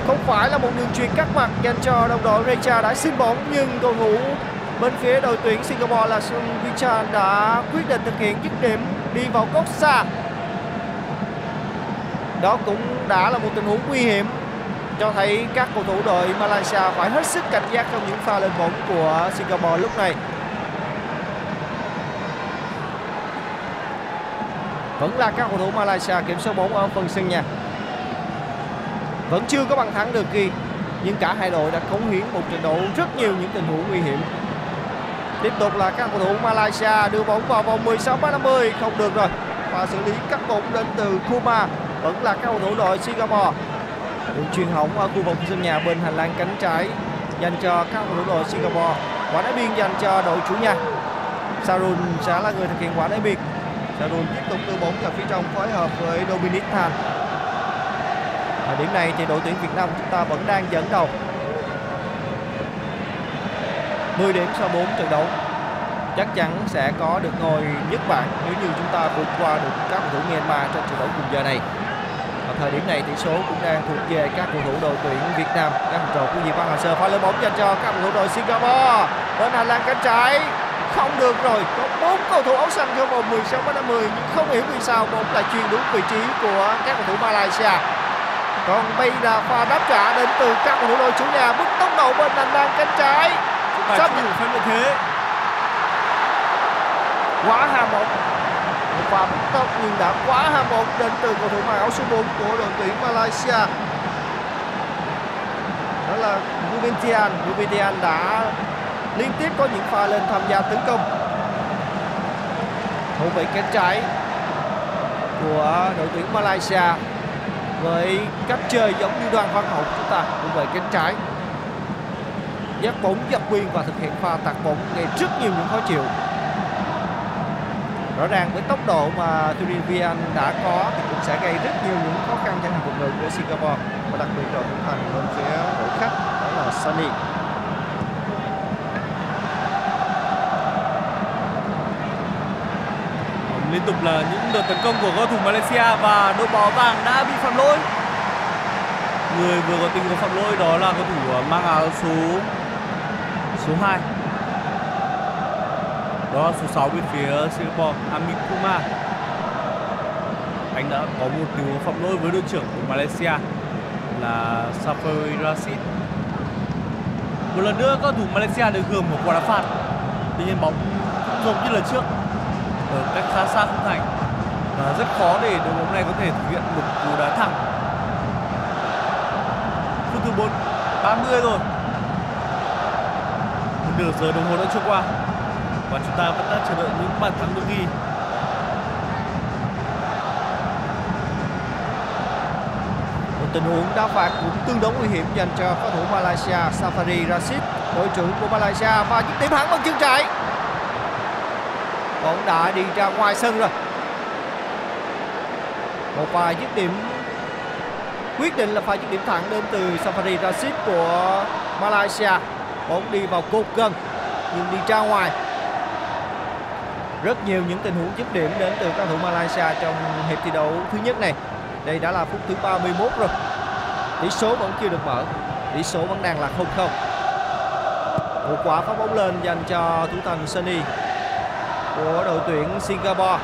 không phải là một đường chuyền cắt mặt dành cho đồng đội Recha đã xin bóng, nhưng cầu thủ bên phía đội tuyển Singapore là Sun Wichan đã quyết định thực hiện dứt điểm đi vào góc xa. Đó cũng đã là một tình huống nguy hiểm, cho thấy các cầu thủ đội Malaysia phải hết sức cảnh giác trong những pha lên bóng của Singapore lúc này. Vẫn là các cầu thủ Malaysia kiểm soát bóng ở phần sân nhà vẫn chưa có bàn thắng được ghi, nhưng cả hai đội đã cống hiến một trận đấu rất nhiều những tình huống nguy hiểm. Tiếp tục là các cầu thủ Malaysia đưa bóng vào vòng 16 50 không được rồi. Và xử lý cắt bóng đến từ Kuma, vẫn là các cầu thủ đội Singapore. Đường truyền hỏng ở khu vực sân nhà bên hành lang cánh trái, dành cho các cầu thủ đội Singapore. Quả đá biên dành cho đội chủ nhà. Sarun sẽ là người thực hiện quả đá biên. Sarun tiếp tục đưa bóng vào phía trong phối hợp với Dominic Tan ở điểm này thì đội tuyển Việt Nam chúng ta vẫn đang dẫn đầu. 10 điểm sau 4 trận đấu. Chắc chắn sẽ có được ngôi nhất bảng nếu như chúng ta vượt qua được các cầu thủ Myanmar trong trận đấu cùng giờ này. Ở thời điểm này tỷ số cũng đang thuộc về các cầu thủ đội tuyển Việt Nam. Các học trò của Diệp Văn Hà Sơ pha lên bóng dành cho các cầu thủ đội Singapore. Bên hành lang cánh trái. Không được rồi. Có bốn cầu thủ áo xanh trong vòng 16 mét 50 nhưng không hiểu vì sao. Bóng lại truyền đúng vị trí của các cầu thủ Malaysia còn bây là pha đáp trả đến từ các cầu thủ đội chủ nhà bức tốc độ bên hành lang cánh trái. Sắp- chủ phép lợi thế. Quá ham bóng một pha bức tốc nhưng đã quá ham bóng đến từ cầu thủ mặc áo số 4 của đội tuyển Malaysia. Đó là Rubentian Rubentian đã liên tiếp có những pha lên tham gia tấn công. Thủ vệ cánh trái của đội tuyển Malaysia với cách chơi giống như đoàn văn hậu chúng ta, cũng về cánh trái. Dắt bóng dập biên và thực hiện pha tạt bóng gây rất nhiều những khó chịu. Rõ ràng với tốc độ mà Turin Vian đã có thì cũng sẽ gây rất nhiều những khó khăn cho hàng phòng ngự của Singapore, và đặc biệt là thủ thành bên phía đội khách đó là Sunny. Liên tục là những đợt tấn công của cầu thủ Malaysia và đội bóng vàng đã bị phạm lỗi. Người vừa có tình huống phạm lỗi đó là cầu thủ ờ, mang áo số số 2 đó là số 6 bên phía Singapore, Amit Kuma anh đã có một tình huống phạm lỗi với đội trưởng của Malaysia là Safari Rashid. Một lần nữa các cầu thủ Malaysia được hưởng một quả đá phạt. Tuy nhiên bóng giống như lần trước ở cách khá xa khung thành. Và rất khó để đội bóng này có thể thực hiện một cú đá thẳng. Phút thứ 4 30 rồi. Một nửa giờ đồng hồ đã trôi qua. Và chúng ta vẫn đang chờ đợi những bàn thắng được ghi. Một tình huống đá phạt cũng tương đối nguy hiểm dành cho pháo thủ Malaysia Safari Rashid, đội trưởng của Malaysia và những điểm thắng bằng chân trái bóng đã đi ra ngoài sân rồi. Một vài dứt điểm. Quyết định là pha dứt điểm thẳng đến từ Safari Rashid của Malaysia. Bóng đi vào cột gần, nhưng đi ra ngoài. Rất nhiều những tình huống dứt điểm đến từ các thủ Malaysia trong hiệp thi đấu thứ nhất này. Đây đã là phút thứ 31 rồi. Tỷ số vẫn chưa được mở. Tỷ số vẫn đang là 0-0 một quả phát bóng lên dành cho thủ thành Sunny của đội tuyển Singapore.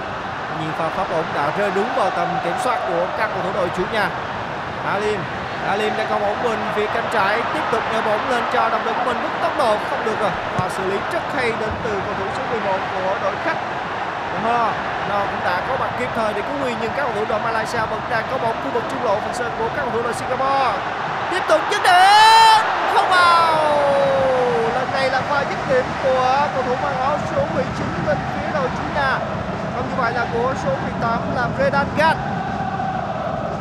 Nhưng pha pháp bóng đã rơi đúng vào tầm kiểm soát của các cầu thủ đội chủ nhà. Alim Alim đang có ổn bên phía cánh trái, tiếp tục nhờ bóng lên cho đồng đội của mình, mức tốc độ không được rồi. Và xử lý rất hay đến từ cầu thủ số 11 của đội khách. Ho, nó cũng đã có mặt kịp thời để cứu nguy, nhưng các cầu thủ đội Malaysia vẫn đang có bóng khu vực trung lộ phần sân của các cầu thủ đội Singapore. Tiếp tục dứt điểm, không vào này là pha dứt điểm của cầu thủ mang áo số 19 bên phía đội chủ nhà. Không như vậy là của số 18 là Redan Gan.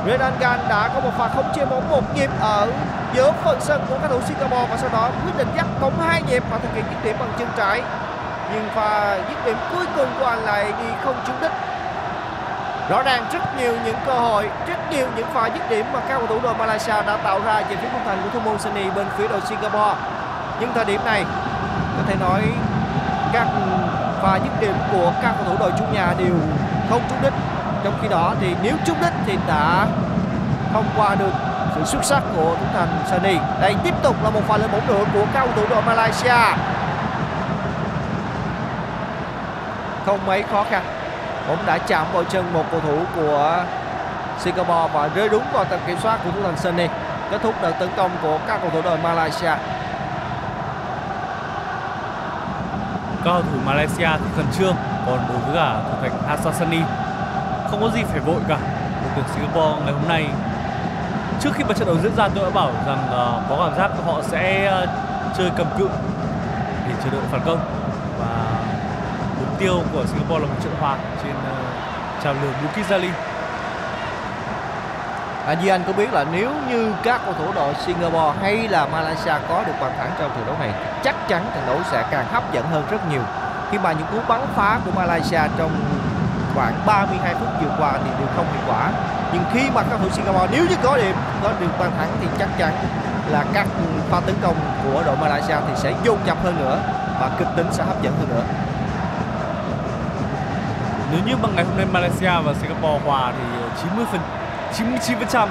Redan Gan đã có một pha không chia bóng một nhịp ở giữa phần sân của các thủ Singapore và sau đó quyết định dắt bóng hai nhịp và thực hiện dứt điểm bằng chân trái. Nhưng pha dứt điểm cuối cùng của anh lại đi không trúng đích. Rõ ràng rất nhiều những cơ hội, rất nhiều những pha dứt điểm mà các cầu thủ đội Malaysia đã tạo ra về phía khung thành của thủ môn Sunny bên phía đội Singapore những thời điểm này, có thể nói các và những điểm của các cầu thủ đội chủ nhà đều không trúng đích. Trong khi đó thì nếu trúng đích thì đã không qua được sự xuất sắc của thủ thành Sunny. Đây tiếp tục là một pha lên bóng nữa của các cầu thủ đội Malaysia. Không mấy khó khăn, bóng đã chạm vào chân một cầu thủ của Singapore và rơi đúng vào tầm kiểm soát của thủ thành Sunny. Kết thúc đợt tấn công của các cầu thủ đội Malaysia. Các cầu thủ Malaysia thì khẩn trương. Còn đối với cả thủ thành Hassani không có gì phải vội cả. Đội tuyển Singapore ngày hôm nay trước khi mà trận đấu diễn ra tôi đã bảo rằng uh, có cảm giác họ sẽ uh, chơi cầm cự để chờ đợi phản công. Và mục tiêu của Singapore là một trận hòa trên uh, trào lửa Bukit Jalil. À, Duy Anh có biết là nếu như các cầu thủ đội Singapore hay là Malaysia có được bàn thắng trong trận đấu này chắc chắn trận đấu sẽ càng hấp dẫn hơn rất nhiều. Khi mà những cú bắn phá của Malaysia trong khoảng 32 phút vừa qua thì đều không hiệu quả. Nhưng khi mà các thủ Singapore nếu như có điểm, có được bàn thắng thì chắc chắn là các pha tấn công của đội Malaysia thì sẽ dồn dập hơn nữa và kịch tính sẽ hấp dẫn hơn nữa. Nếu như bằng ngày hôm nay Malaysia và Singapore hòa thì 90 phần 99%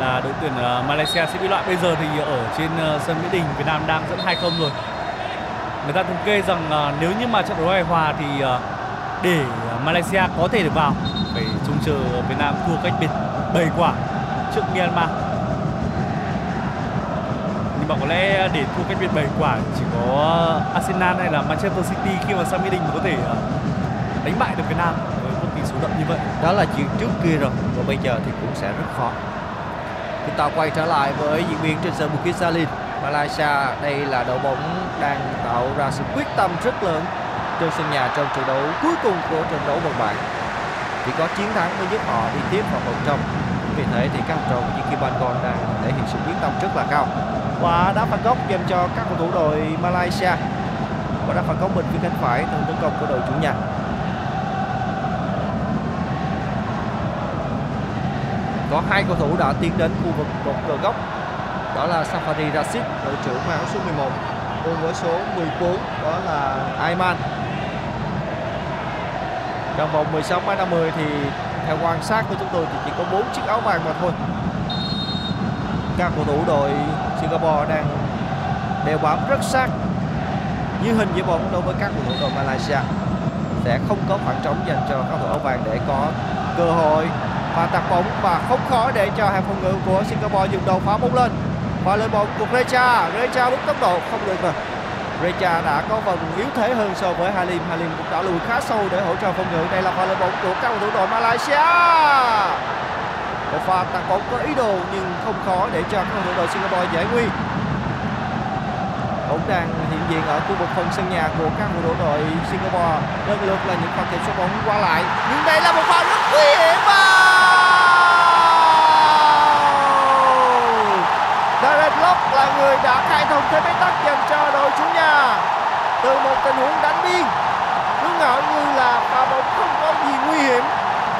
là đội tuyển ờ, Malaysia sẽ bị loại. Bây giờ thì ở trên ờ, sân Mỹ Đình Việt Nam đang dẫn 2-0 rồi. Người ta thống kê rằng ờ, nếu như mà trận đấu này hòa thì để Malaysia có thể được vào, phải trông chờ Việt Nam thua cách biệt 7 quả trước Myanmar. Nhưng mà có lẽ để thua cách biệt 7 quả chỉ có Arsenal hay là Manchester City khi mà sang Mỹ Đình mới có thể đánh bại được Việt Nam với một tỷ số đậm như vậy. đó là chuyện trước kia rồi, và bây giờ thì cũng sẽ rất khó chúng ta quay trở lại với diễn biến trên sân Bukit Jalil, Malaysia. Đây là đội bóng đang tạo ra sự quyết tâm rất lớn trên sân nhà trong trận đấu cuối cùng của trận đấu vòng bảng. Chỉ có chiến thắng mới giúp họ đi tiếp vào vòng trong. Vì thế thì các học trò của Jiki Bangon đang thể hiện sự quyết tâm rất là cao. Và đá phạt góc dành cho các cầu thủ đội Malaysia. Và đá phạt góc bên phía cánh phải từ tấn công của đội chủ nhà. Có hai cầu thủ đã tiến đến khu vực một cờ góc. Đó là Safari Rashid, đội trưởng mang áo số 11 cùng với số 14 đó là Ayman. Trong vòng 16 mét 50 thì theo quan sát của chúng tôi thì chỉ có 4 chiếc áo vàng mà thôi. Các cầu thủ đội Singapore đang đều bám rất sát, như hình như bóng đối với các cầu thủ đội Malaysia. Sẽ không có khoảng trống dành cho các cầu thủ áo vàng để có cơ hội và tạt bóng và không khó để cho hàng phòng ngự của Singapore dùng đầu phá bóng lên. Và lên bóng của Recha. Recha bút tốc độ không được rồi Recha đã có phần yếu thế hơn so với Halim. Halim cũng đã lùi khá sâu để hỗ trợ phòng ngự. Đây là pha lên bóng của các cầu thủ đội Malaysia. Một pha tạt bóng có ý đồ nhưng không khó để cho các cầu thủ đội Singapore giải nguy. Bóng đang hiện diện ở khu vực phần sân nhà của các cầu thủ đội Singapore. Lần lượt là những pha kiểm soát bóng qua lại. Nhưng đây là một pha rất nguy hiểm vào là người đã khai thông thế bế tắc dành cho đội chủ nhà. Từ một tình huống đánh biên cứ ngỡ như là pha bóng không có gì nguy hiểm.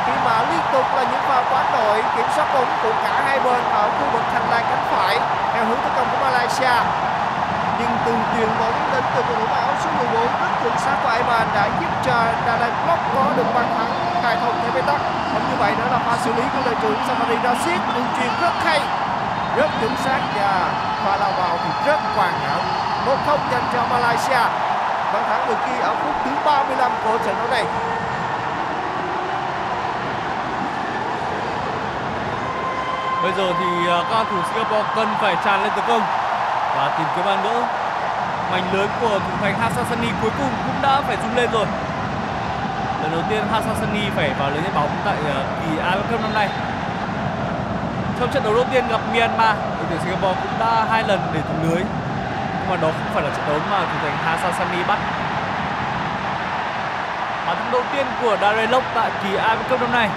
Khi mà liên tục là những pha quán đội, kiểm soát bóng của cả hai bên ở khu vực thành lan cánh phải, theo hướng tấn công của Malaysia. Nhưng từ chuyền bóng đến từ cầu thủ áo số 14 rất chuẩn xác của Ayman đã giúp cho Darren Block có được bàn thắng, khai thông thế bế tắc. Không như vậy nữa là pha xử lý của đội trưởng Safari Rashid, đường chuyền rất hay rất chính xác và pha lao vào thì rất hoàn hảo 1-0 dành cho Malaysia bàn thắng được ghi ở phút thứ 35 của trận đấu này Bây giờ thì à, các cầu thủ Singapore cần phải tràn lên tấn công và tìm kiếm bàn gỡ. Mảnh lưới của thủ thành Hassani cuối cùng cũng đã phải rung lên rồi. Lần đầu tiên Hassani phải vào lưới nhận bóng tại à, kỳ AFF Cup năm nay. Trong trận đấu đầu tiên gặp Myanmar, đội tuyển Singapore cũng đã hai lần để thủng lưới. Nhưng mà đó không phải là trận đấu mà thủ thành Sami bắt. Bàn thắng đầu tiên của Darren Lock tại kỳ AFF Cup năm nay.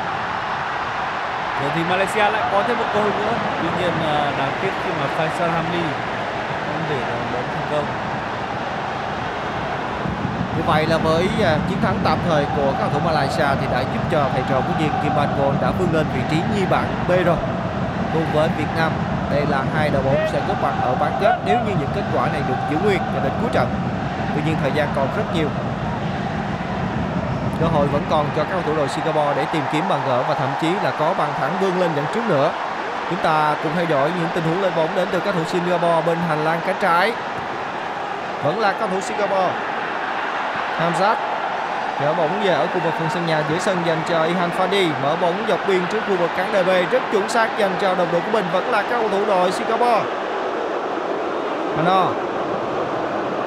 Giờ thì Malaysia lại có thêm một cơ hội nữa. Tuy nhiên à, đáng tiếc khi mà Faisal Hamli không để đón bóng thành công. Như vậy là với à, chiến thắng tạm thời của các cầu thủ Malaysia thì đã giúp cho thầy trò của Diên Kim Ban đã vươn lên vị trí nhì bảng B rồi. Cùng với Việt Nam, đây là hai đội bóng sẽ góp mặt ở bán kết nếu như những kết quả này được giữ nguyên cho đến cuối trận. Tuy nhiên thời gian còn rất nhiều. Cơ hội vẫn còn cho các cầu thủ đội Singapore để tìm kiếm bàn gỡ và thậm chí là có bàn thắng vươn lên dẫn trước nữa. Chúng ta cùng theo dõi những tình huống lên bóng đến từ các cầu thủ Singapore bên hành lang cánh trái. Vẫn là các cầu thủ Singapore. Hamzat gỡ bóng về ở khu vực phần sân nhà giữa sân dành cho Ihan Fadi. Mở bóng dọc biên trước khu vực cản DB rất chuẩn xác dành cho đồng đội của mình. Vẫn là các cầu thủ đội Singapore. Hano.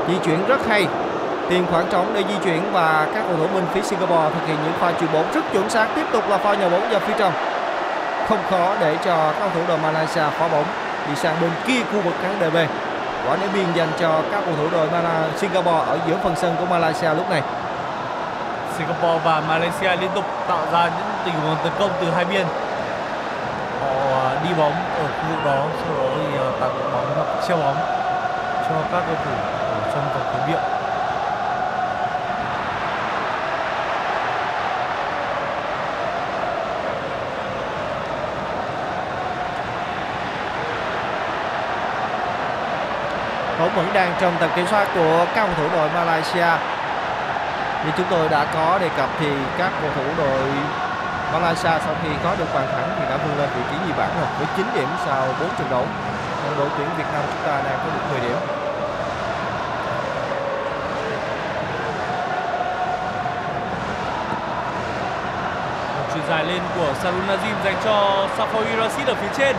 Di chuyển rất hay. Tìm khoảng trống để di chuyển và các cầu thủ bên phía Singapore thực hiện những pha chuyền bóng rất chuẩn xác. Tiếp tục là pha nhào bóng vào phía trong. Không khó để cho các cầu thủ đội Malaysia phá bóng. Đi sang bên kia khu vực cản DB quả ném biên dành cho các cầu thủ đội Malaysia Singapore ở giữa phần sân của Malaysia lúc này. Singapore và Malaysia liên tục tạo ra những tình huống tấn công từ hai biên. Họ à, đi bóng ở khu vực đó, sau đó thì à, tạo bóng hoặc treo bóng cho các cầu thủ ở trong vòng cấm địa. bóng vẫn đang trong tầm kiểm soát của các cầu thủ đội Malaysia như chúng tôi đã có đề cập thì các cầu thủ đội Malaysia sau khi có được bàn thắng thì đã vươn lên vị trí nhì bảng rồi, với 9 điểm sau 4 trận đấu còn đội tuyển Việt Nam chúng ta đang có được 10 điểm chuyền dài lên của Sarun Nazim dành cho Safawi Rashid ở phía trên.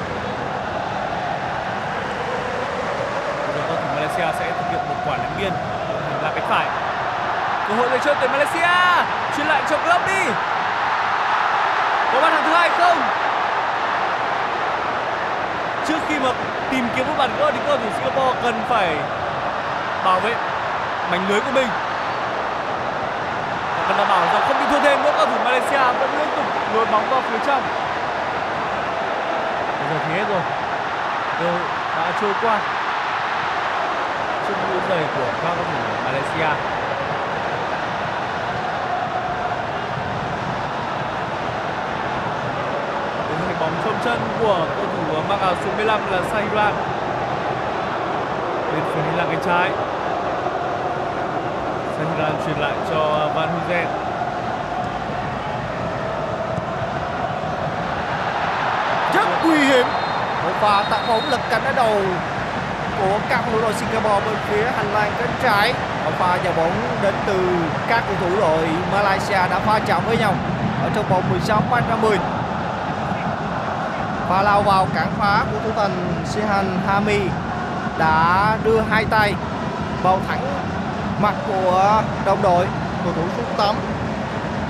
Bây giờ cầu thủ Malaysia sẽ thực hiện một quả ném biên là cánh phải. Cơ hội dành chơi tuyển Malaysia. chuyển lại cho Klopp đi. Có bàn thắng thứ hai không? Trước khi mà tìm kiếm một bàn gỡ thì cầu thủ Singapore cần phải bảo vệ mảnh lưới của mình và cần đảm bảo rằng không bị thua thêm nữa, cầu thủ Malaysia vẫn liên tục lôi bóng vào phía trong bây giờ thì hết rồi cơ đã trôi qua trước mũi giày của các cầu thủ Malaysia Đến hình bóng trong chân của cầu thủ ờ, mặc áo số 15 là Sahiran bên phía hành cánh trái. Sahiran truyền lại cho Van Huizen. Rất nguy hiểm. Và tạo tạt bóng lật cánh ở đầu của các cầu thủ đội Singapore bên phía hành lang cánh trái. Và pha nhà bóng đến từ các cầu thủ đội Malaysia đã pha chạm với nhau. Ở trong vòng 16 m 50 pha lao vào cản phá của thủ thành Sihan Hami đã đưa hai tay vào thẳng mặt của đồng đội cầu thủ số 8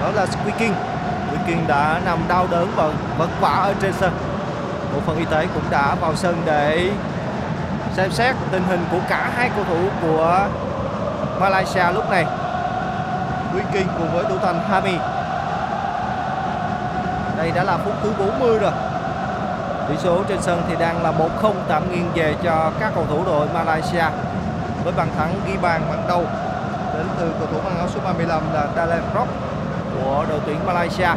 đó là Squeaking Squeaking đã nằm đau đớn và vất vả ở trên sân. Bộ phận y tế cũng đã vào sân để xem xét tình hình của cả hai cầu thủ của Malaysia lúc này. Squeaking cùng với thủ thành Hami. Đây đã là phút thứ 40 rồi. Tỷ số trên sân thì đang là 1-0 tạm nghiêng về cho các cầu thủ đội Malaysia với bàn thắng ghi bàn ban đầu đến từ cầu thủ mang áo số 35 là Dalen Rock của đội tuyển Malaysia.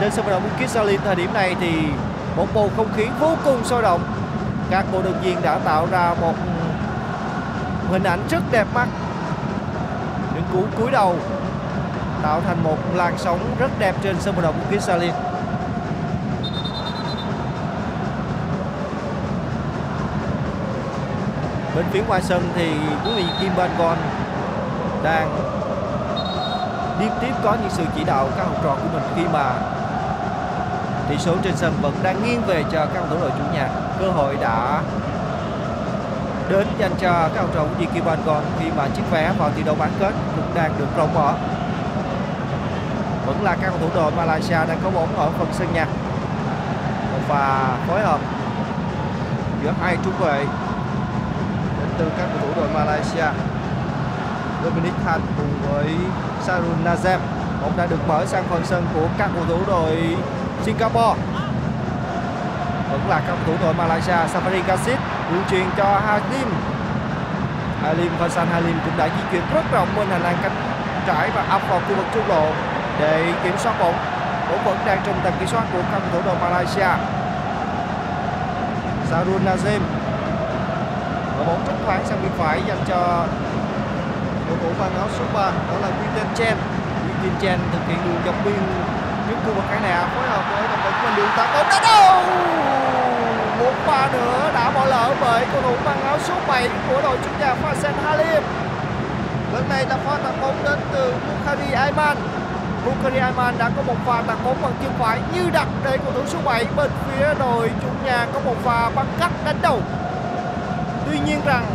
Trên sân vận động Bukit Jalil thời điểm này thì một bầu không khí vô cùng sôi động. Các cổ động viên đã tạo ra một hình ảnh rất đẹp mắt. Những cú cúi đầu tạo thành một làn sóng rất đẹp trên sân vận động Bukit Jalil. Bên phía ngoài sân thì quý vị Kim Ban Gon đang liên tiếp có những sự chỉ đạo các học trò của mình khi mà tỷ số trên sân vẫn đang nghiêng về cho các cầu thủ đội chủ nhà. Cơ hội đã đến dành cho các học trò của Kim Ban Gon khi mà chiếc vé vào thi đấu bán kết cũng đang được rộng mở. Vẫn là các cầu thủ đội Malaysia đang có bóng ở phần sân nhà. Và phối hợp giữa hai trung vệ từ các cầu thủ đội Malaysia. Dominic Han cùng với Sarun Nazem. Bóng đã được mở sang phần sân của các cầu thủ đội Singapore. Vẫn là các cầu thủ đội Malaysia. Safari Kasit đường truyền cho Halim. Halim Fasan Halim cũng đã di chuyển rất rộng bên hành lang cánh trái và ập vào khu vực trung lộ để kiểm soát bóng. Bóng vẫn đang trong tầm kiểm soát của các cầu thủ đội Malaysia. Sarun Nazem và bóng rất thoáng sang bên phải dành cho cầu thủ mang áo số 3 đó là Quinten Chen. Quinten Chen thực hiện đường dọc biên trước khu vực khán đài phối hợp với đồng đội của mình đường tạt bóng đã đâu một pha nữa đã bỏ lỡ bởi cầu thủ mang áo số 7 của đội chủ nhà Fasen Halim lần này là pha tạt bóng đến từ Bukhari Ayman. Bukhari Ayman đã có một pha tạt bóng bằng chân phải như đặt để cầu thủ số 7 bên phía đội chủ nhà có một pha băng cắt đánh đầu. Tuy nhiên rằng,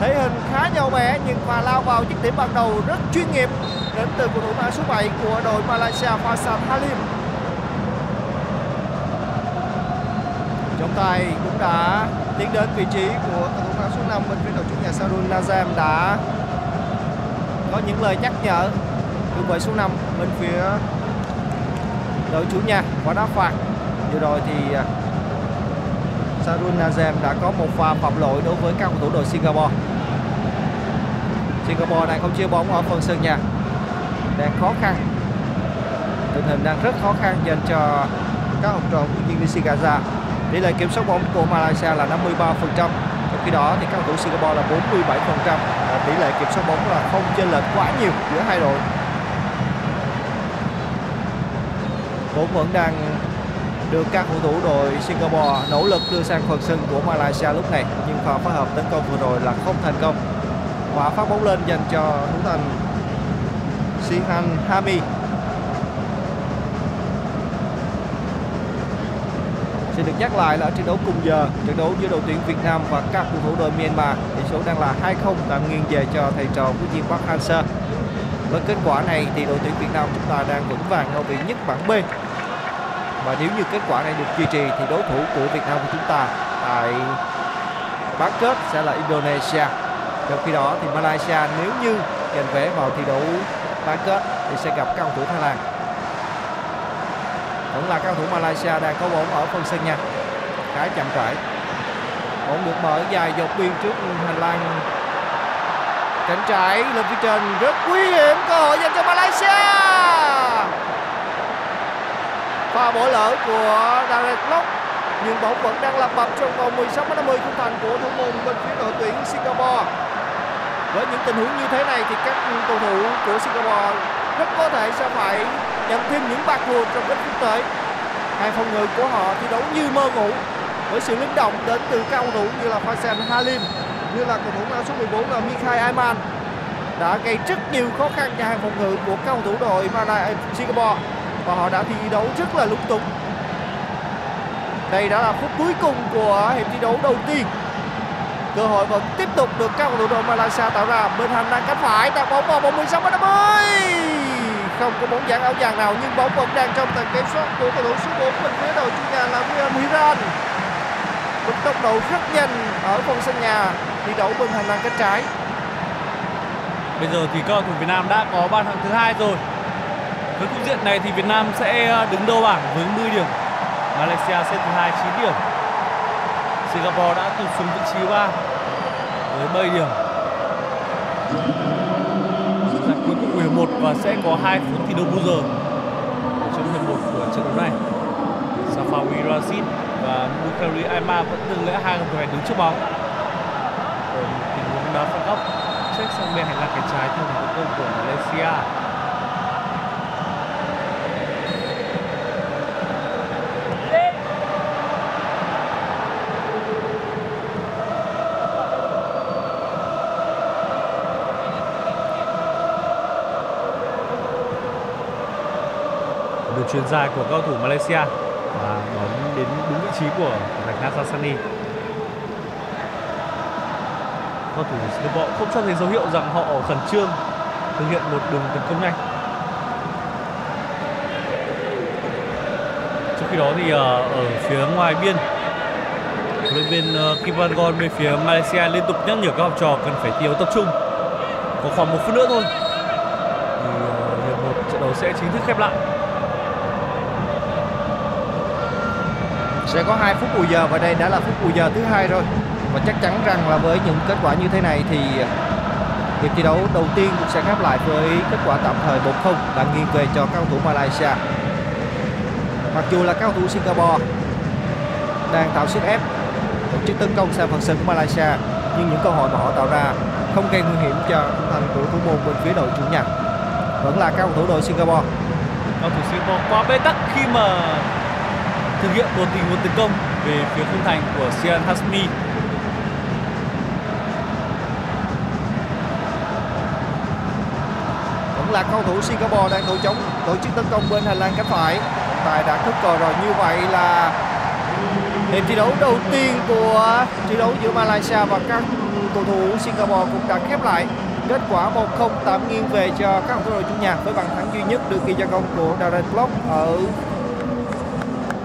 thể hình khá nhỏ bé nhưng mà lao vào dứt điểm ban đầu rất chuyên nghiệp đến từ cầu thủ mã số 7 của đội Malaysia Faisal Halim. Trọng tài cũng đã tiến đến vị trí của cầu thủ mã số 5 bên phía đội chủ nhà Sarun Nazem đã có những lời nhắc nhở trung vệ số 5 bên phía đội chủ nhà quả đá phạt vừa rồi thì à, Sarun Nazem đã có một pha phạm lỗi đối với các cầu thủ đội Singapore. Singapore đang không chia bóng ở phần sân nhà, đang khó khăn. Tình hình đang rất khó khăn dành cho các học trò của Indonesia Gaza. Tỷ lệ kiểm soát bóng của Malaysia là 53%, trong khi đó thì các cầu thủ Singapore là 47%. Và tỷ lệ kiểm soát bóng là không chênh lệch quá nhiều giữa hai đội. Bóng vẫn đang được các cầu thủ đội Singapore nỗ lực đưa sang phần sân của Malaysia lúc này. Nhưng pha phối hợp tấn công vừa rồi là không thành công. Và phát bóng lên dành cho thủ thành Sihan Hami. Sẽ được nhắc lại là ở trận đấu cùng giờ, trận đấu giữa đội tuyển Việt Nam và các cầu thủ đội Myanmar. Tỷ số đang là 2-0 tạm nghiêng về cho thầy trò của Diên Park Hang-seo với kết quả này thì đội tuyển Việt Nam chúng ta đang vững vàng ở vị nhất bảng B và nếu như kết quả này được duy trì thì đối thủ của Việt Nam của chúng ta tại bán kết sẽ là Indonesia. Trong khi đó thì Malaysia nếu như giành vé vào thi đấu bán kết thì sẽ gặp các cầu thủ Thái Lan. Vẫn là các cầu thủ Malaysia đang có bóng ở phần sân nhà khá chậm rãi bóng được mở dài dọc biên trước hành lang. Cánh trái lên phía trên, rất nguy hiểm. Cơ hội dành cho Malaysia! Pha bỏ lỡ của Darren Lock nhưng bóng vẫn đang lập bập trong vòng 16 50 khung thành của thủ môn bên phía đội tuyển Singapore. Với những tình huống như thế này thì các cầu thủ của Singapore rất có thể sẽ phải nhận thêm những bạc thua trong các phút tới. Hai phòng ngự của họ thi đấu như mơ ngủ, với sự linh động đến từ các cầu thủ như là Faisal Halim, như là cầu thủ mang số 14 là Mikhail Ayman, đã gây rất nhiều khó khăn cho hàng phòng ngự của các cầu thủ đội Malaysia Singapore và họ đã thi đấu rất là lung túng đây đã là phút cuối cùng của hiệp thi đấu đầu tiên. Cơ hội vẫn tiếp tục được các cầu thủ đội Malaysia tạo ra. Bên hành đang cánh phải, tạt bóng vào vòng 16 50 không có bóng dạng áo vàng nào, nhưng bóng vẫn đang trong tầm kiểm soát của cầu thủ số 4 bên phía đầu chủ nhà là William Hiran. Với tốc độ rất nhanh ở phần sân nhà, thi đấu bên hành lang cánh trái. Bây giờ thì cầu thủ Việt Nam đã có bàn thắng thứ hai rồi. Với cục diện này thì Việt Nam sẽ ờ, đứng đầu bảng với 10 điểm. Malaysia xếp thứ hai 9 điểm. Singapore đã tụt xuống vị trí thứ ba với 7 điểm. Giai cuối cùng 11 và sẽ có 2 phút thi đấu bù giờ trong hiệp 1 của trận đấu này. Safawi Rashid và Bukhari Aima vẫn từng lẽ hai cầu thủ này đứng trước bóng. Ở tình huống đá phạt góc, check sang bên hành lang cánh trái theo một tấn công của Malaysia. Đường chuyền dài của cao thủ Malaysia và bóng đến đúng vị trí của Rạch Nasasani. Cao thủ Singapore không cho thấy dấu hiệu rằng họ khẩn trương thực hiện một đường tấn công nhanh. Trong khi đó thì ờ, ở phía ngoài biên, huấn luyện viên ờ, Kim Van Gon bên phía Malaysia liên tục nhắc nhở các học trò cần phải thi đấu tập trung. Có khoảng một phút nữa thôi, thì ờ, hiệp một trận đấu sẽ chính thức khép lại. Sẽ có 2 phút bù giờ và đây đã là phút bù giờ thứ hai rồi. Và chắc chắn rằng là với những kết quả như thế này thì hiệp thi đấu đầu tiên cũng sẽ khép lại với kết quả tạm thời 1-0 là nghiêng về cho cao thủ Malaysia. Mặc dù là cao thủ Singapore đang tạo sức ép tổ chức tấn công sang phần sân của Malaysia, nhưng những cơ hội mà họ tạo ra không gây nguy hiểm cho thành của thủ môn bên phía đội chủ nhà. Vẫn là cao thủ đội Singapore. Cầu thủ Singapore quá bế tắc khi mà thực hiện một tình huống tấn công về phía khung thành của Sian Hasmi. vẫn là cầu thủ Singapore đang thủ chống tổ chức tấn công bên hành lang cánh phải tài đã cướp cờ rồi, như vậy là hiệp thi đấu đầu tiên của thi đấu giữa Malaysia và các cầu thủ Singapore cũng đã khép lại kết quả 1-0 tạm nghiêng về cho các cầu thủ đội chủ nhà với bàn thắng duy nhất được ghi cho công của Darren Block ở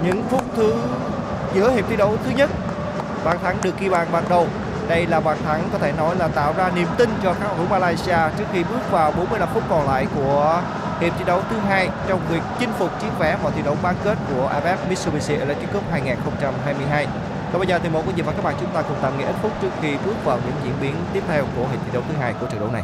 những phút thứ giữa hiệp thi đấu thứ nhất, bàn thắng được ghi bàn ban đầu đây là bàn thắng có thể nói là tạo ra niềm tin cho các cầu thủ Malaysia trước khi bước vào 45 phút còn lại của hiệp thi đấu thứ hai trong việc chinh phục chiếc vé vào thi đấu bán kết của AFF Mitsubishi Electric Cup 2022. Còn bây giờ thì một quý vị và các bạn chúng ta cùng tạm nghỉ ít phút trước khi bước vào những diễn biến tiếp theo của hiệp thi đấu thứ hai của trận đấu này.